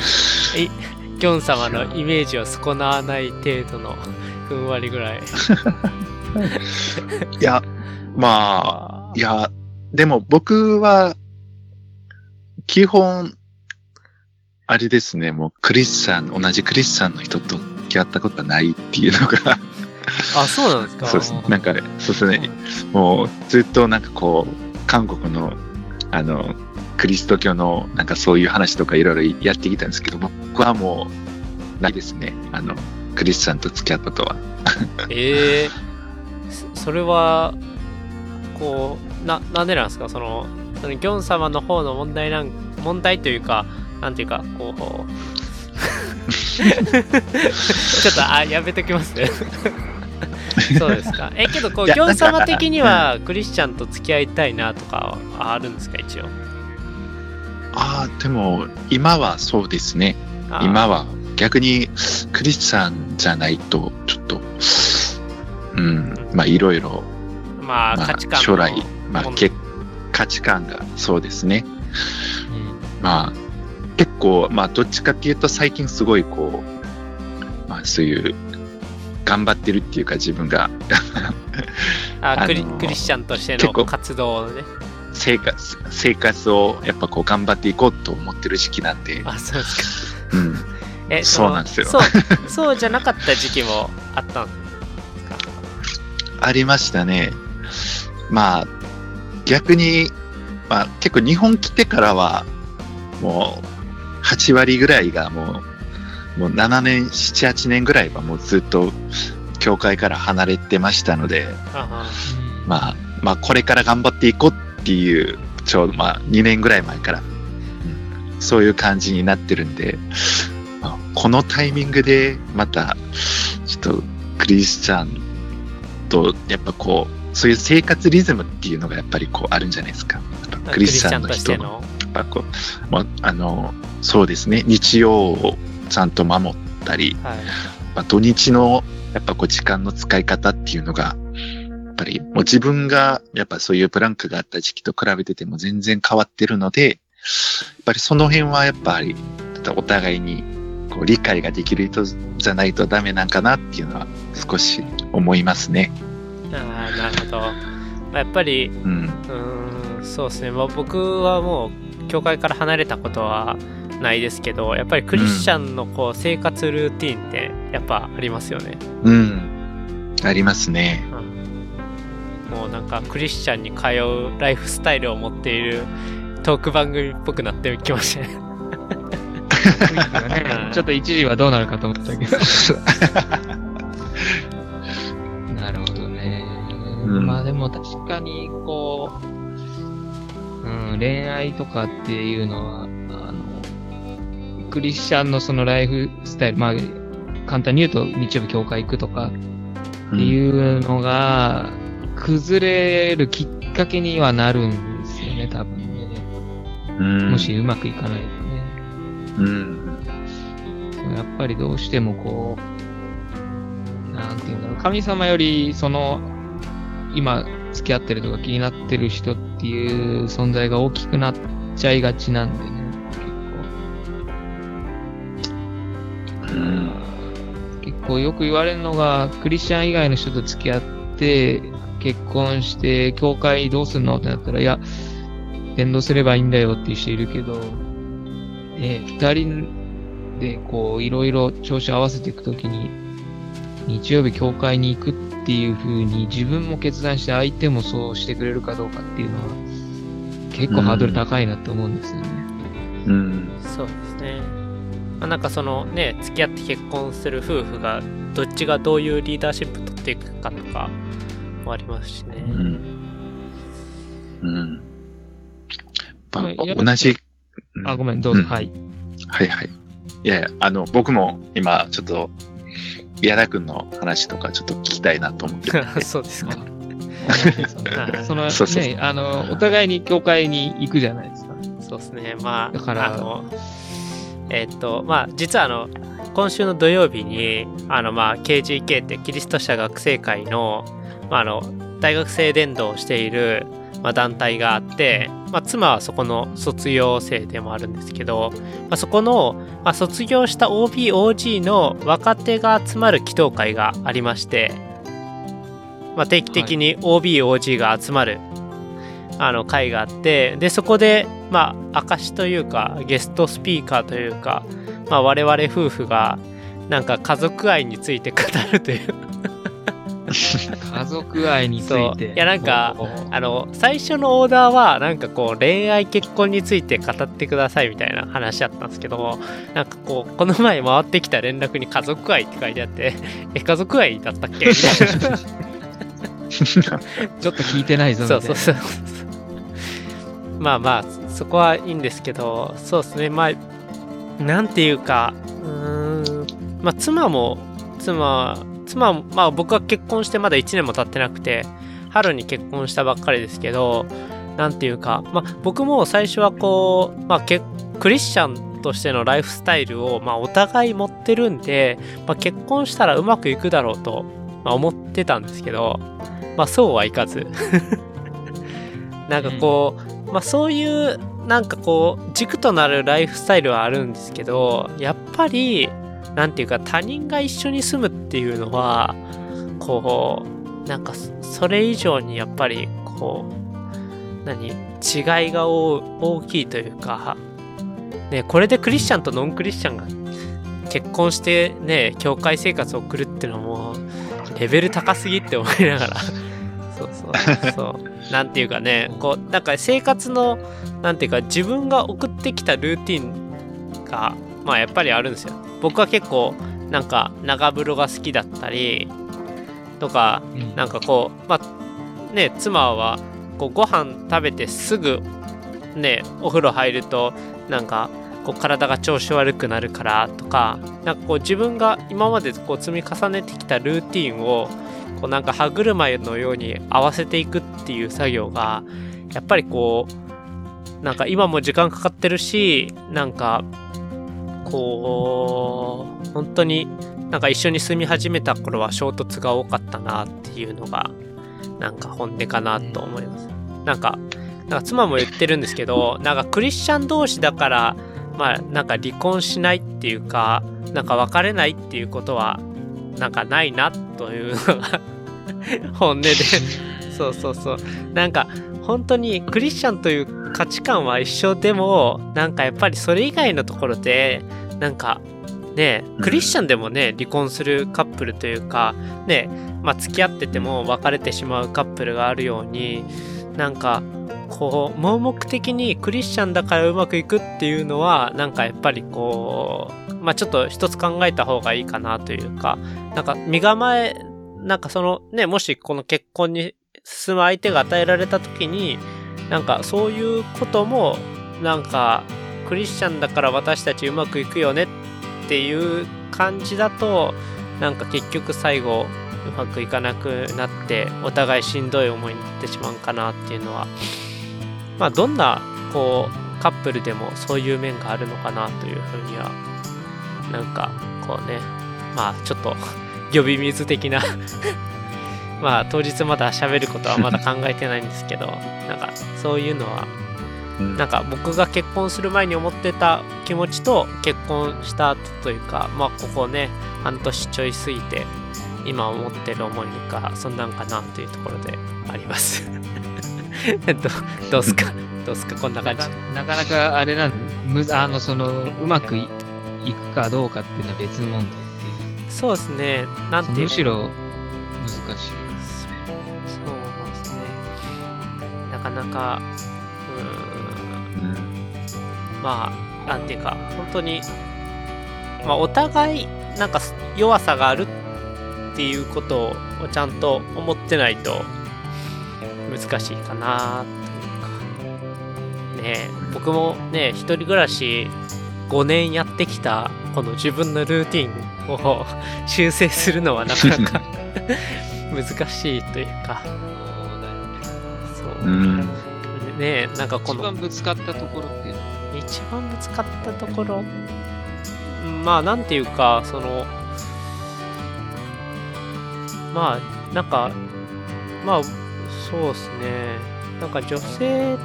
ョン様のイメージを損なわない程度のふんわりぐらい。いや、まあ、いや、でも僕は、基本、あれですね、もうクリスチャン、同じクリスチャンの人と付き合ったことはないっていうのがあ、そうなんですか？そうです。なんか、そうですね。もうずっとなんかこう、韓国の、あの、クリスト教のなんかそういう話とかいろいろやってきたんですけど、僕はもうないですね。あの、クリスチャンと付き合ったとは。ええー、それは、こう、な、なんでなんですか？その、そのギョン様の方の問題なん、問題というか、なんていうか、こう、ちょっと、あ、やめときますね。そうですか。え、けど、こう、ギョン様的にはクリスチャンと付き合いたいなとかあるんですか、一応？ああ、でも、今はそうですね。今は逆にクリスチャンじゃないと、ちょっと、うん、まあ、いろいろ、まあ、価値観将来、まあ、け価値観がそうですね。うん、まあ、結構、まあ、どっちかっていうと、最近すごい、こう、まあ、そういう、頑張ってるっていうか、自分が あクリクリスチャンとしての活動をね。生活、生活をやっぱこう頑張っていこうと思ってる時期なんで。あ、そうですか。うん。え、そうなんですよ。そう、そうじゃなかった時期もあったんですか？ありましたね。まあ、逆に、まあ結構日本来てからは、もう8割ぐらいがもう、もう7年、7、8年ぐらいはもうずっと教会から離れてましたので、まあ、まあこれから頑張っていこうっていう、ちょうどまあ2年ぐらい前から、うん、そういう感じになってるんで、まあ、このタイミングでまた、ちょっとクリスチャンと、やっぱこう、そういう生活リズムっていうのがやっぱりこうあるんじゃないですか。クリスチャンの人の、ぱこう、まあ、あの、そうですね、日曜をちゃんと守ったり、はい、まあ、土日のやっぱこう時間の使い方っていうのが、やっぱりもう自分がやっぱそういうブランクがあった時期と比べてても全然変わってるので、やっぱりその辺はやっぱりお互いにこう理解ができる人じゃないとダメなんかなっていうのは少し思いますね。ああ、なるほど。まあ、やっぱり、うん。うーん、そうですね。まあ、僕はもう、教会から離れたことはないですけど、やっぱりクリスチャンのこう生活ルーティンってやっぱありますよね。うん。ありますね。うん、もうなんかクリスチャンに通うライフスタイルを持っているトーク番組っぽくなってきましたね。ねちょっと一時はどうなるかと思ったけど。なるほどね。うんまあでも確かに、こう、うん、恋愛とかっていうのは、あの、クリスチャンのそのライフスタイル、まあ、簡単に言うと日曜日教会行くとかっていうのが、崩れるきっかけにはなるんですよね、多分ね。うん。もしうまくいかないとね。うん。やっぱりどうしてもこう、なんていうんだろう、神様よりその、今付き合ってるとか気になってる人っていう存在が大きくなっちゃいがちなんでね、うん。結構。結構よく言われるのが、クリスチャン以外の人と付き合って、結婚して、教会どうすんのってなったら、いや、伝道すればいいんだよっていう人いるけど、ね、二人でこう、いろいろ調子合わせていくときに、日曜日教会に行くっていう風に自分も決断して相手もそうしてくれるかどうかっていうのは、結構ハードル高いなって思うんですよね。うん。そうですね。まあ、なんかそのね、付き合って結婚する夫婦がどっちがどういうリーダーシップ取っていくかとかもありますしね。うん。うん。まあ、同じ。あ、ごめん、どうぞ。うんはい。はいはい。いやいや、あの、僕も今、ちょっと、矢田くんの話とかちょっと聞きたいなと思ってて。そうですか。はいその そうそうね、あの、お互いに教会に行くじゃないですか。そうですね。まあ、だからあの、えっと、まあ、実はあの、今週の土曜日に、あの、まあ、KGK ってキリスト者学生会の、まあ、あの、大学生伝道をしている、まあ、団体があって、まあ、妻はそこの卒業生でもあるんですけど、まあ、そこの、まあ、卒業した OB、OG の若手が集まる祈祷会がありまして、まあ、定期的に OB、OG が集まるあの会があってでそこでまあ証というかゲストスピーカーというか、まあ、我々夫婦がなんか家族愛について語るという家族愛につそいう。て。いやなんかあの最初のオーダーはなんかこう恋愛結婚について語ってくださいみたいな話だったんですけどなんかこうこの前回ってきた連絡に家族愛って書いてあってえ家族愛だったっけ？みたいなちょっと聞いてないぞみたいうな。そそうそう。まあまあそこはいいんですけどそうですね。まあなんていうかうーん。まあ妻も妻妻もまあ僕は結婚してまだ1年も経ってなくて春に結婚したばっかりですけどなんていうかまあ僕も最初はこうまあけクリスチャンとしてのライフスタイルを、まあ、お互い持ってるんで、まあ、結婚したらうまくいくだろうと、まあ、思ってたんですけど、まあ、そうはいかず。なんかこう、まあそういうなんかこう軸となるライフスタイルはあるんですけどやっぱりなんていうか他人が一緒に住むっていうのはこうなんかそそれ以上にやっぱりこう何違いが大大きいというかねこれでクリスチャンとノンクリスチャンが結婚してね教会生活を送るっていうのもレベル高すぎって思いながら。そうそうそう。なんていうかねこうなんか生活のなんていうか自分が送ってきたルーティンがまあやっぱりあるんですよ僕は結構なんか長風呂が好きだったりとかうん。なんかこうまあね妻はこうご飯食べてすぐねお風呂入るとなんかこう体が調子悪くなるからとかなんかこう自分が今までこう積み重ねてきたルーティンをこうなんか歯車のように合わせていくっていう作業がやっぱりこうなんか今も時間かかってるしなんかこう本当になんか一緒に住み始めた頃は衝突が多かったなっていうのがなんか本音かなと思います。なんかなんか妻も言ってるんですけどなんかクリスチャン同士だからまあなんか離婚しないっていうかなんか別れないっていうことはなんかないなというのが本音でそうそうそうなんか本当にクリスチャンという価値観は一緒でもなんかやっぱりそれ以外のところでなんかねクリスチャンでもね離婚するカップルというかねまあ付き合ってても別れてしまうカップルがあるようになんかこう盲目的にクリスチャンだからうまくいくっていうのはなんかやっぱりこうまあちょっと一つ考えた方がいいかなというかなんか身構えなんかそのねもしこの結婚に進む相手が与えられた時になんかそういうこともなんかクリスチャンだから私たちうまくいくよねっていう感じだとなんか結局最後うまくいかなくなってお互いしんどい思いになってしまうかなっていうのは。まあどんなこうカップルでもそういう面があるのかなというふうにはなんかこうねまあちょっと呼び水的なまあ当日まだ喋ることはまだ考えてないんですけど なんかそういうのはなんか僕が結婚する前に思ってた気持ちと結婚した後というかまあここね半年ちょい過ぎて今思ってる思いがそんなんかなというところであります。どどうすか？どうすか？こんな感じ。なかなかあれなんむあのそのうまくいいくかどうかっていうのは別問題っていうそうですね。なんていう。むしろ難しいかなかうーん。まあなんていうか本当にまあお互いなんか弱さがあるっていうことをちゃんと思ってないと難しいかなというか。ねえ僕もね一人暮らし5年やってきたこの自分のルーティンを修正するのはなかなか 難しいというか。そううん。ねえなんかこの一番ぶつかったところっていうの？は一番ぶつかったところ？うんまあなんていうかそのまあなんかまあそうですね。なんか女性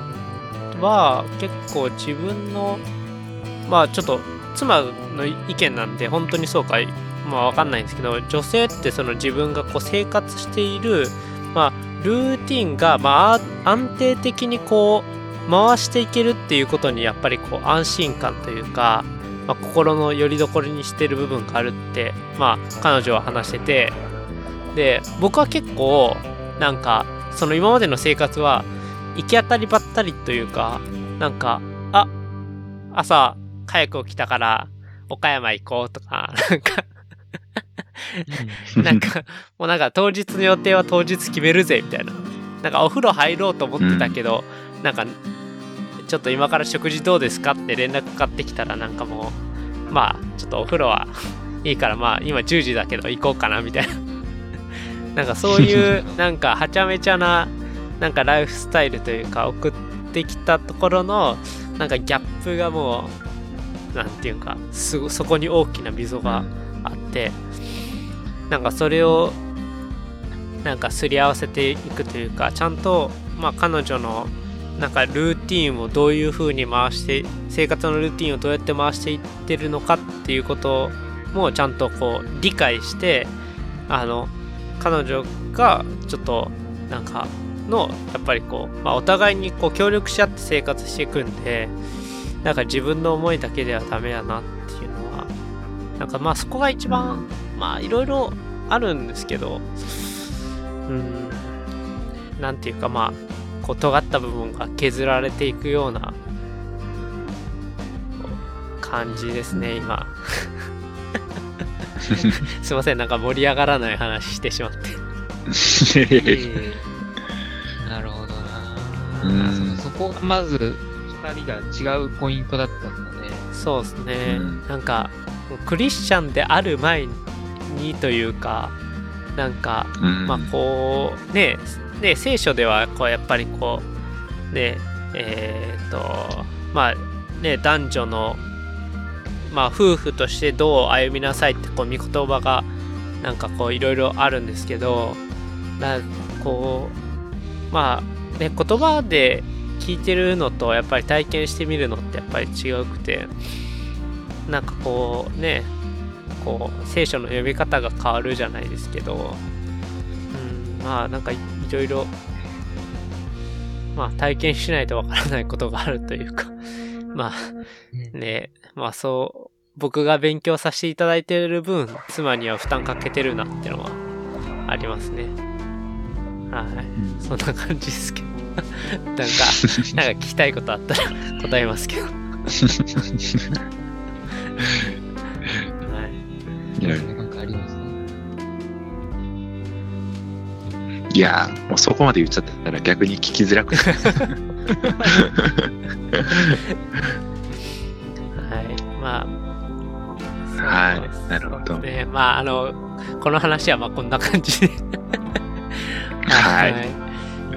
は結構自分のまあちょっと妻の意見なんで本当にそうかまあわかんないんですけど女性ってその自分がこう生活しているまあルーティンがまあ安定的にこう回していけるっていうことにやっぱりこう安心感というか、まあ、心の拠り所にしてる部分があるってまあ彼女は話してて。で僕は結構なんかその今までの生活は行き当たりばったりというかなんかあ朝早く起きたから岡山行こうとかなんか。なんかもうなんか当日の予定は当日決めるぜみたいな。なんかお風呂入ろうと思ってたけど、なんかちょっと今から食事どうですかって連絡かかってきたらなんかもうまあちょっとお風呂はいいからまあ今10時だけど行こうかなみたいな。なんかそういうなんかはちゃめちゃななんかライフスタイルというか送ってきたところのなんかギャップがもうなんていうかすそこに大きな溝があって、なんかそれをなんかすり合わせていくというかちゃんとまあ彼女のなんかルーティンをどういう風に回して生活のルーティンをどうやって回していってるのかっていうこともちゃんとこう理解してあの彼女がちょっとなんかのやっぱりこう、まあ、お互いにこう協力し合って生活していくんでなんか自分の思いだけではダメだなっていうのはなんかまあそこが一番まあいろいろあるんですけどうんなんていうかまあこう尖った部分が削られていくような感じですね今。すいませんなんか盛り上がらない話してしまって。なるほどうな、ん。そこがまず二人が違うポイントだったんだね。そうですね、うんなんかクリスチャンである前にというかなんかうん。まあこうねね聖書ではこうやっぱりこうねえーっとまあね男女のまあ夫婦としてどう歩みなさいってこう見言葉がなんかこういろいろあるんですけどなこうまあね言葉で聞いてるのとやっぱり体験してみるのってやっぱり違うくてなんかこうねこう聖書の読み方が変わるじゃないですけど、うん、まあなんかいろいろまあ体験しないとわからないことがあるというか まあねまあそう僕が勉強させていただいてる分妻には負担かけてるなっていうのはありますね。はい、そんな感じですけど。なんかなんか聞きたいことあったら答えますけど はいいやなんかありますね。いやーもうそこまで言っちゃったら逆に聞きづらくてはい。まあはいなるほど。ねまああのこの話はまあこんな感じで。はい。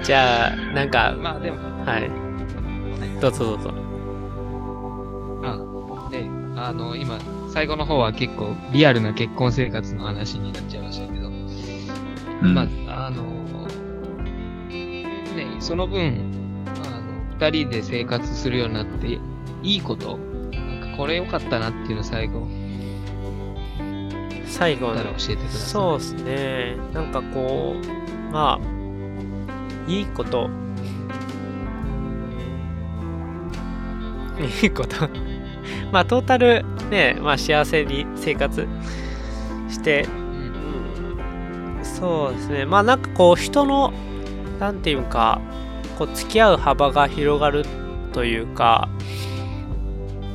じゃあなんかまあでも、はい。どうぞどうぞ。あ、で、あの、今、最後の方は結構リアルな結婚生活の話になっちゃいましたけど、うんまあ、あの、ね、その分、あの、二人で生活するようになって、いいこと、なんかこれ良かったなっていうのを最後、最後教えてください。そうですね。なんかこう、まあ、いいこと。いいこと。まあ、トータルね、まあ、幸せに生活して、うん。そうですね。まあ、なんかこう、人の、なんていうか、こう、付き合う幅が広がるというか、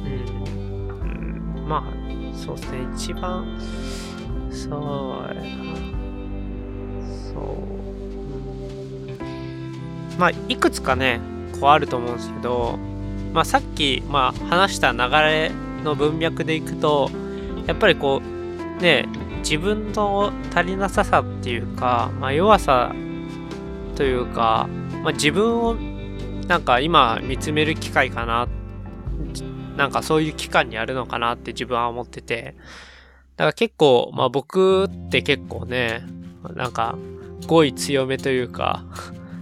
うん、うんまあ、そうですね。一番、そうや。そう。うんまあ、いくつかね、こうあると思うんですけど、まあ、さっき、まあ、話した流れの文脈でいくと、やっぱりこう、ね、自分の足りなささっていうか、まあ、弱さというか、まあ、自分をなんか今見つめる機会かな、なんかそういう期間にあるのかなって自分は思ってて、だから結構、まあ僕って結構ね、なんか語彙強めというか、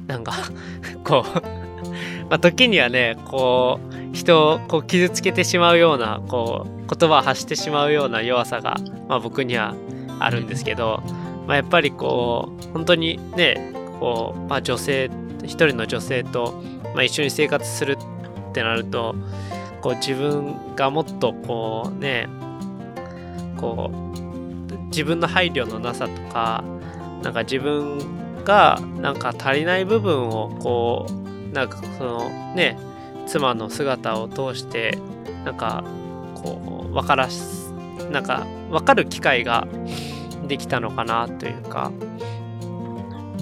なんか、こう、まあ時にはね、こう、人をこう傷つけてしまうような、こう、言葉を発してしまうような弱さが、まあ僕にはあるんですけど、まあやっぱりこう、本当にね、こう、まあ女性、一人の女性と、まあ一緒に生活するってなると、こう自分がもっとこうね、こう、自分の配慮のなさとか、なんか自分がなんか足りない部分をこう、なんかそのね、妻の姿を通して、なんかこう、わからす、なんかわかる機会ができたのかなというか、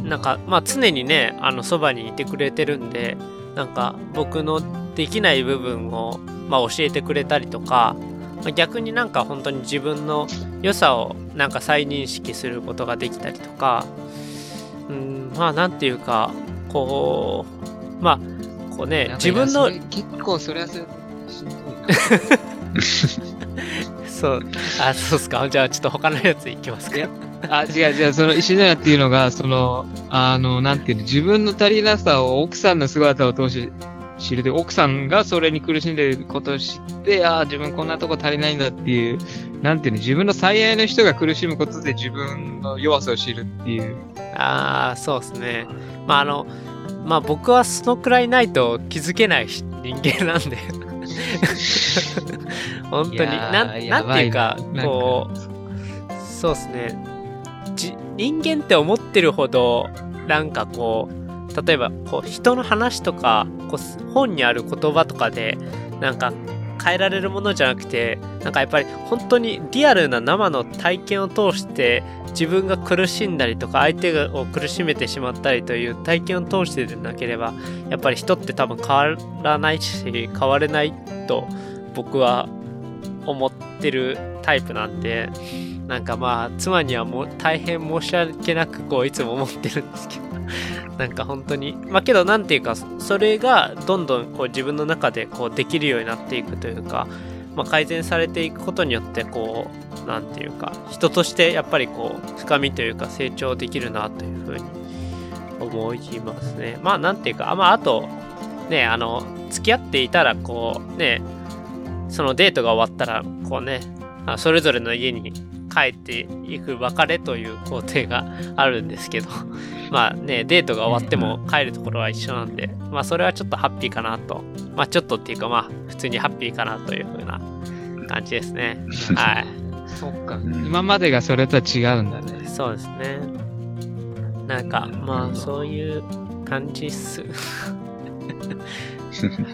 なんかまあ常にね、あのそばにいてくれてるんで、なんか僕のできない部分を、まあ、教えてくれたりとか、逆になんか本当に自分の良さをなんか再認識することができたりとか、うん、まあなんていうか、こう、まあ、こうね、自分の、結構それはそれしんどいな。そう、あ、そうっすか。じゃあちょっと他のやついきますか。あ、違う違う、その石野屋っていうのが、その、あの、なんていうの、自分の足りなさを奥さんの姿を通して知るで、奥さんがそれに苦しんでることを知って、ああ、自分こんなとこ足りないんだっていう、なんていうの、自分の最愛の人が苦しむことで自分の弱さを知るっていう。ああ、そうですね。まああの、まあ僕はそのくらいないと気づけない人間なんで。本当に。いやーなん、やばいなんていうかな、こう、そうですね。じ人間って思ってるほど、なんかこう、例えばこう人の話とかこう本にある言葉とかでなんか変えられるものじゃなくてなんかやっぱり本当にリアルな生の体験を通して自分が苦しんだりとか相手を苦しめてしまったりという体験を通してでなければやっぱり人って多分変わらないし変われないと僕は思ってるタイプなんでなんかまあ妻にはもう大変申し訳なくこういつも思ってるんですけどなんか本当にまあけどなんていうかそれがどんどんこう自分の中でこうできるようになっていくというかまあ、改善されていくことによってこうなんていうか人としてやっぱりこう深みというか成長できるなというふうに思いますね。まあなんていうかあ,、まあ、あとねあの付き合っていたらこうねそのデートが終わったらこうねそれぞれの家に帰っていく別れという工程があるんですけど。まあねデートが終わっても帰るところは一緒なんでまあそれはちょっとハッピーかなと。まあちょっとっていうかまあ普通にハッピーかなという風な感じですね。はい。そっか。今までがそれとは違うんだね。そうですね。なんかまあそういう感じっす。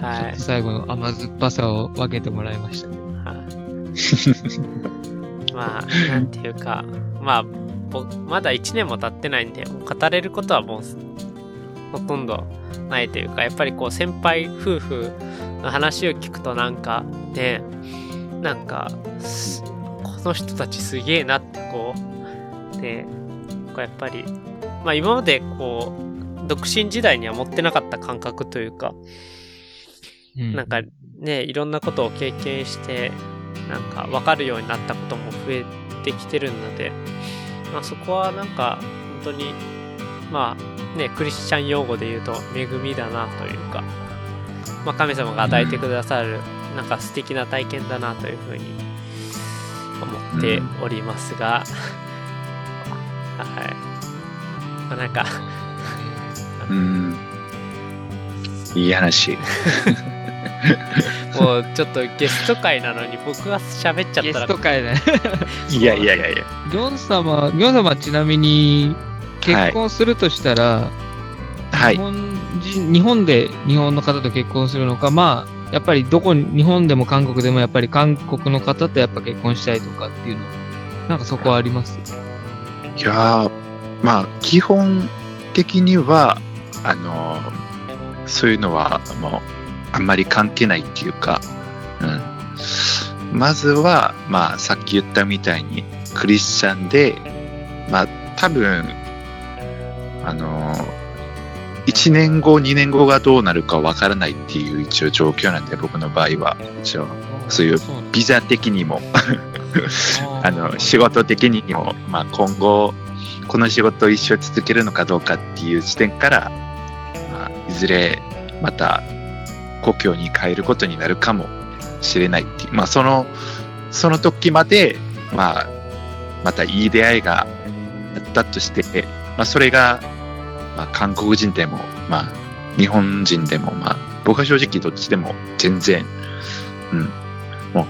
はい、最後の甘酸っぱさを分けてもらいました、まあ、なんていうか、まあ、まだ1年も経ってないんで、語れることはもう、ほとんどないというか、やっぱりこう、先輩夫婦の話を聞くとなんか、ね、なんか、この人たちすげえなってこう、で、こうやっぱり、まあ今までこう、独身時代には持ってなかった感覚というか、なんかね、いろんなことを経験して、なんか分かるようになったことも増えてきてるので、まあ、そこはなんか本当に、まあね、クリスチャン用語で言うと恵みだなというか、まあ、神様が与えてくださる、なんか素敵な体験だなというふうに思っておりますが、はい。まあ、なんかうん。いい話。もうちょっとゲスト会なのに僕が喋っちゃったら。ゲスト会ね。いやいやいやいや。ギョン様、ギョン様ちなみに結婚するとしたら、はい、日本人、日本で日本の方と結婚するのか、まあ、やっぱりどこに、日本でも韓国でもやっぱり韓国の方とやっぱ結婚したいとかっていうの、なんかそこはあります？いやまあ、基本的には、あのそういうのはもうあんまり関係ないっていうか、うん、まずは、まあ、さっき言ったみたいにクリスチャンで、まあ、多分あの1年後2年後がどうなるかわからないっていう一応状況なんで僕の場合は。一応そういうビザ的にも。あの仕事的にも、まあ、今後この仕事を一生続けるのかどうかっていう視点から、まあ、いずれまた故郷に帰ることになるかもしれないっていう、まあ、その、その時まで、まあ、またいい出会いがあったとして、まあ、それが、まあ、韓国人でも、まあ、日本人でも、まあ、僕は正直どっちでも全然、うん、も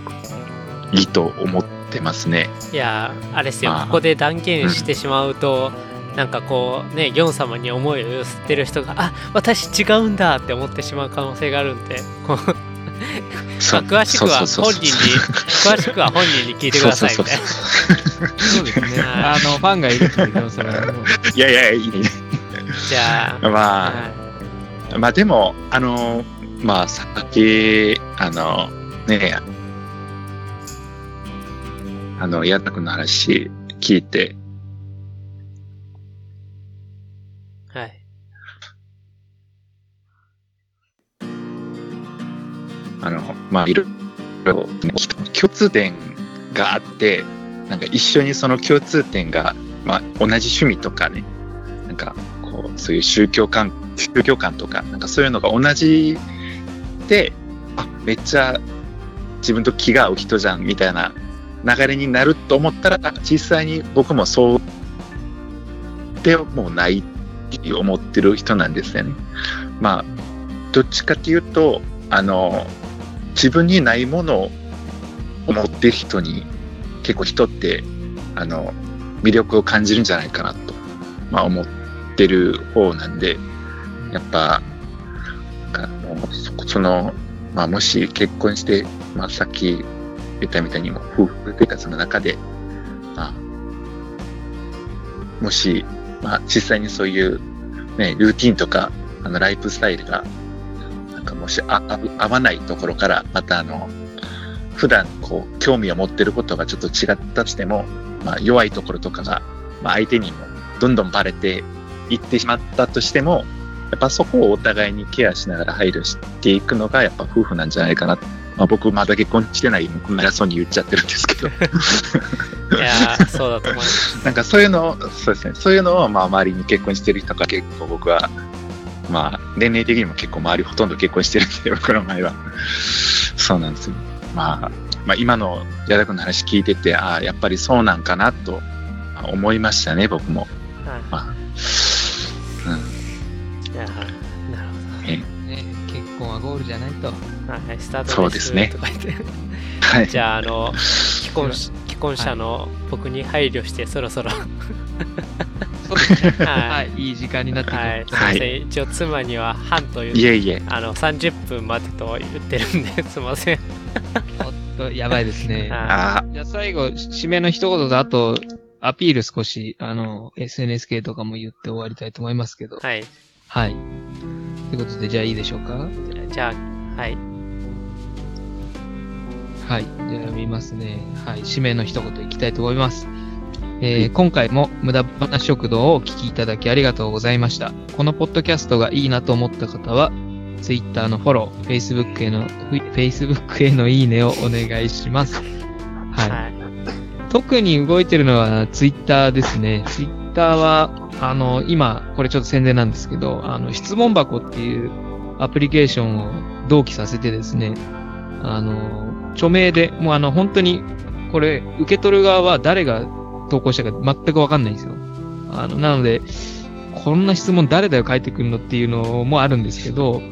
う、いいと思ってますね。いや、あれですよ、まあ、ここで断言してしまうと、うんなんかこうねギョン様に思いを寄せてる人があ私違うんだって思ってしまう可能性があるんでこうまあ、詳しくは本人に詳しくは本人に聞いてくださいみたいな。そうですね。あのファンがいるっていやいやいいじゃあまあ、はい、まあでもあのまあさっきあのねあの矢田君の話聞いてあの、まあ、いろいろ共通点があって、なんか一緒にその共通点が、まあ、同じ趣味とかね、なんかこう、そういう宗教観、宗教観とか、なんかそういうのが同じで、あ、めっちゃ自分と気が合う人じゃんみたいな流れになると思ったら、実際に僕もそうでもないって思ってる人なんですよね。まあ、どっちかっていうと、あの、自分にないものを持ってる人に結構人ってあの魅力を感じるんじゃないかなと、まあ、思ってる方なんでやっぱその、まあ、もし結婚して、まあ、さっき言ったみたいにも夫婦生活の中で、まあ、もし、まあ、実際にそういう、ね、ルーティンとかあのライフスタイルがもしあ合わないところから、またあの、普段こう、興味を持ってることがちょっと違ったとしても、まあ、弱いところとかが、まあ、相手にもどんどんバレていってしまったとしても、やっぱそこをお互いにケアしながら配慮していくのが、やっぱ夫婦なんじゃないかな。っまあ、僕まだ結婚してない、偉そうに言っちゃってるんですけど、いやーそうだと思います。なんかそういうのを、そうですね、そういうのを、まあ、周りに結婚してる人が結構僕は、まあ、年齢的にも結構周りほとんど結婚してるんで、僕の場合は。そうなんですよ。まあ、まあ、今の矢田君の話聞いてて、ああ、やっぱりそうなんかなとまあ思いましたね、僕も。はいまあ、うん。いやーなるほね、結婚はゴールじゃないと。ど。はい、スタートそうですねとか言って。はい。じゃあ、あの、既婚し既婚者の僕に配慮して、そろそろ、はそうですね。い、ははい、い、いい時間になってきましすいません。一応、妻には半という、いえいえ。あの、30分待てと言ってるんで、すいません。た。おっと、やばいですね。はあじゃあ最後、締めの一言と、あと、アピール少し、あの、SNS 系とかも言って終わりたいと思いますけど。い、はい。はい。ということで、じゃあいいでしょうか？じゃあ、はい。はい。じゃあ見ますね。はい。締めの一言いきたいと思います。えー今回も無駄話食堂をお聞きいただきありがとうございました。このポッドキャストがいいなと思った方は、Twitter のフォロー、Facebook への、ふ Facebook へのいいねをお願いします。はい。はい。特に動いてるのはツイッターですね。ツイッターは、あの、今、これちょっと宣伝なんですけど、あの、質問箱っていうアプリケーションを同期させてですね、あの、著名で、もうあの、本当に、これ、受け取る側は誰が投稿したか全くわかんないんですよ。あの、なので、こんな質問誰だよ書いてくるのっていうのもあるんですけど、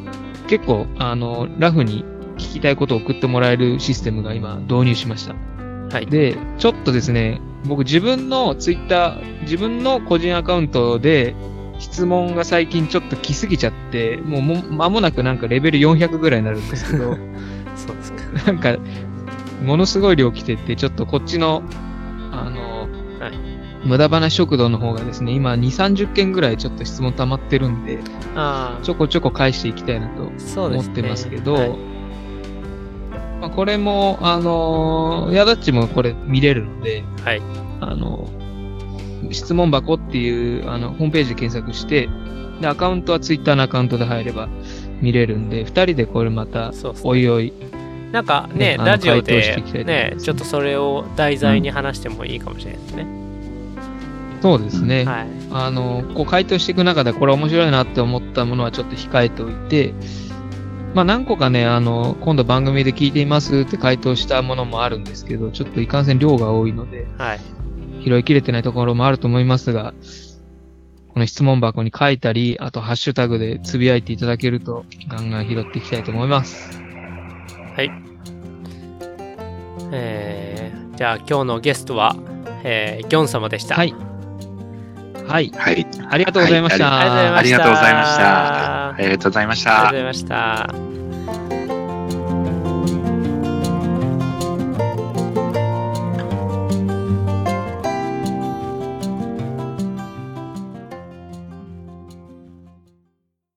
結構、あの、ラフに聞きたいことを送ってもらえるシステムが今導入しました。はい。で、ちょっとですね、僕自分のツイッター、自分の個人アカウントで質問が最近ちょっと来すぎちゃって、もうも間もなくなんかレベル400ぐらいになるんですけど、そうですか。なんか、ものすごい量来てて、ちょっとこっちの、あの、はい無駄話食堂の方がですね、今2、30件ぐらいちょっと質問溜まってるんで、ちょこちょこ返していきたいなと。思ってますけど、はいまあ、これも、あのー、やだっちもこれ見れるので、はい。あの、質問箱っていう、あの、ホームページで検索して、で、アカウントはツイッターのアカウントで入れば見れるんで、二人でこれまた、おいおい、なんかね、ラジオでいきたいと思いねちょっとそれを題材に話してもいいかもしれないですね。そうですね。はい。あの、こう回答していく中でこれ面白いなって思ったものはちょっと控えておいて、まあ何個かね、あの、今度番組で聞いていますって回答したものもあるんですけど、ちょっといかんせん量が多いので、はい。拾いきれてないところもあると思いますが、この質問箱に書いたり、あとハッシュタグでつぶやいていただけると、ガンガン拾っていきたいと思います。はい。えー、じゃあ今日のゲストは、えー、ギョン様でした。はい。はい。はい。ありがとうございました。はいありがとうございました。ありがとうございました。ありがとうございました。ありがとうございました。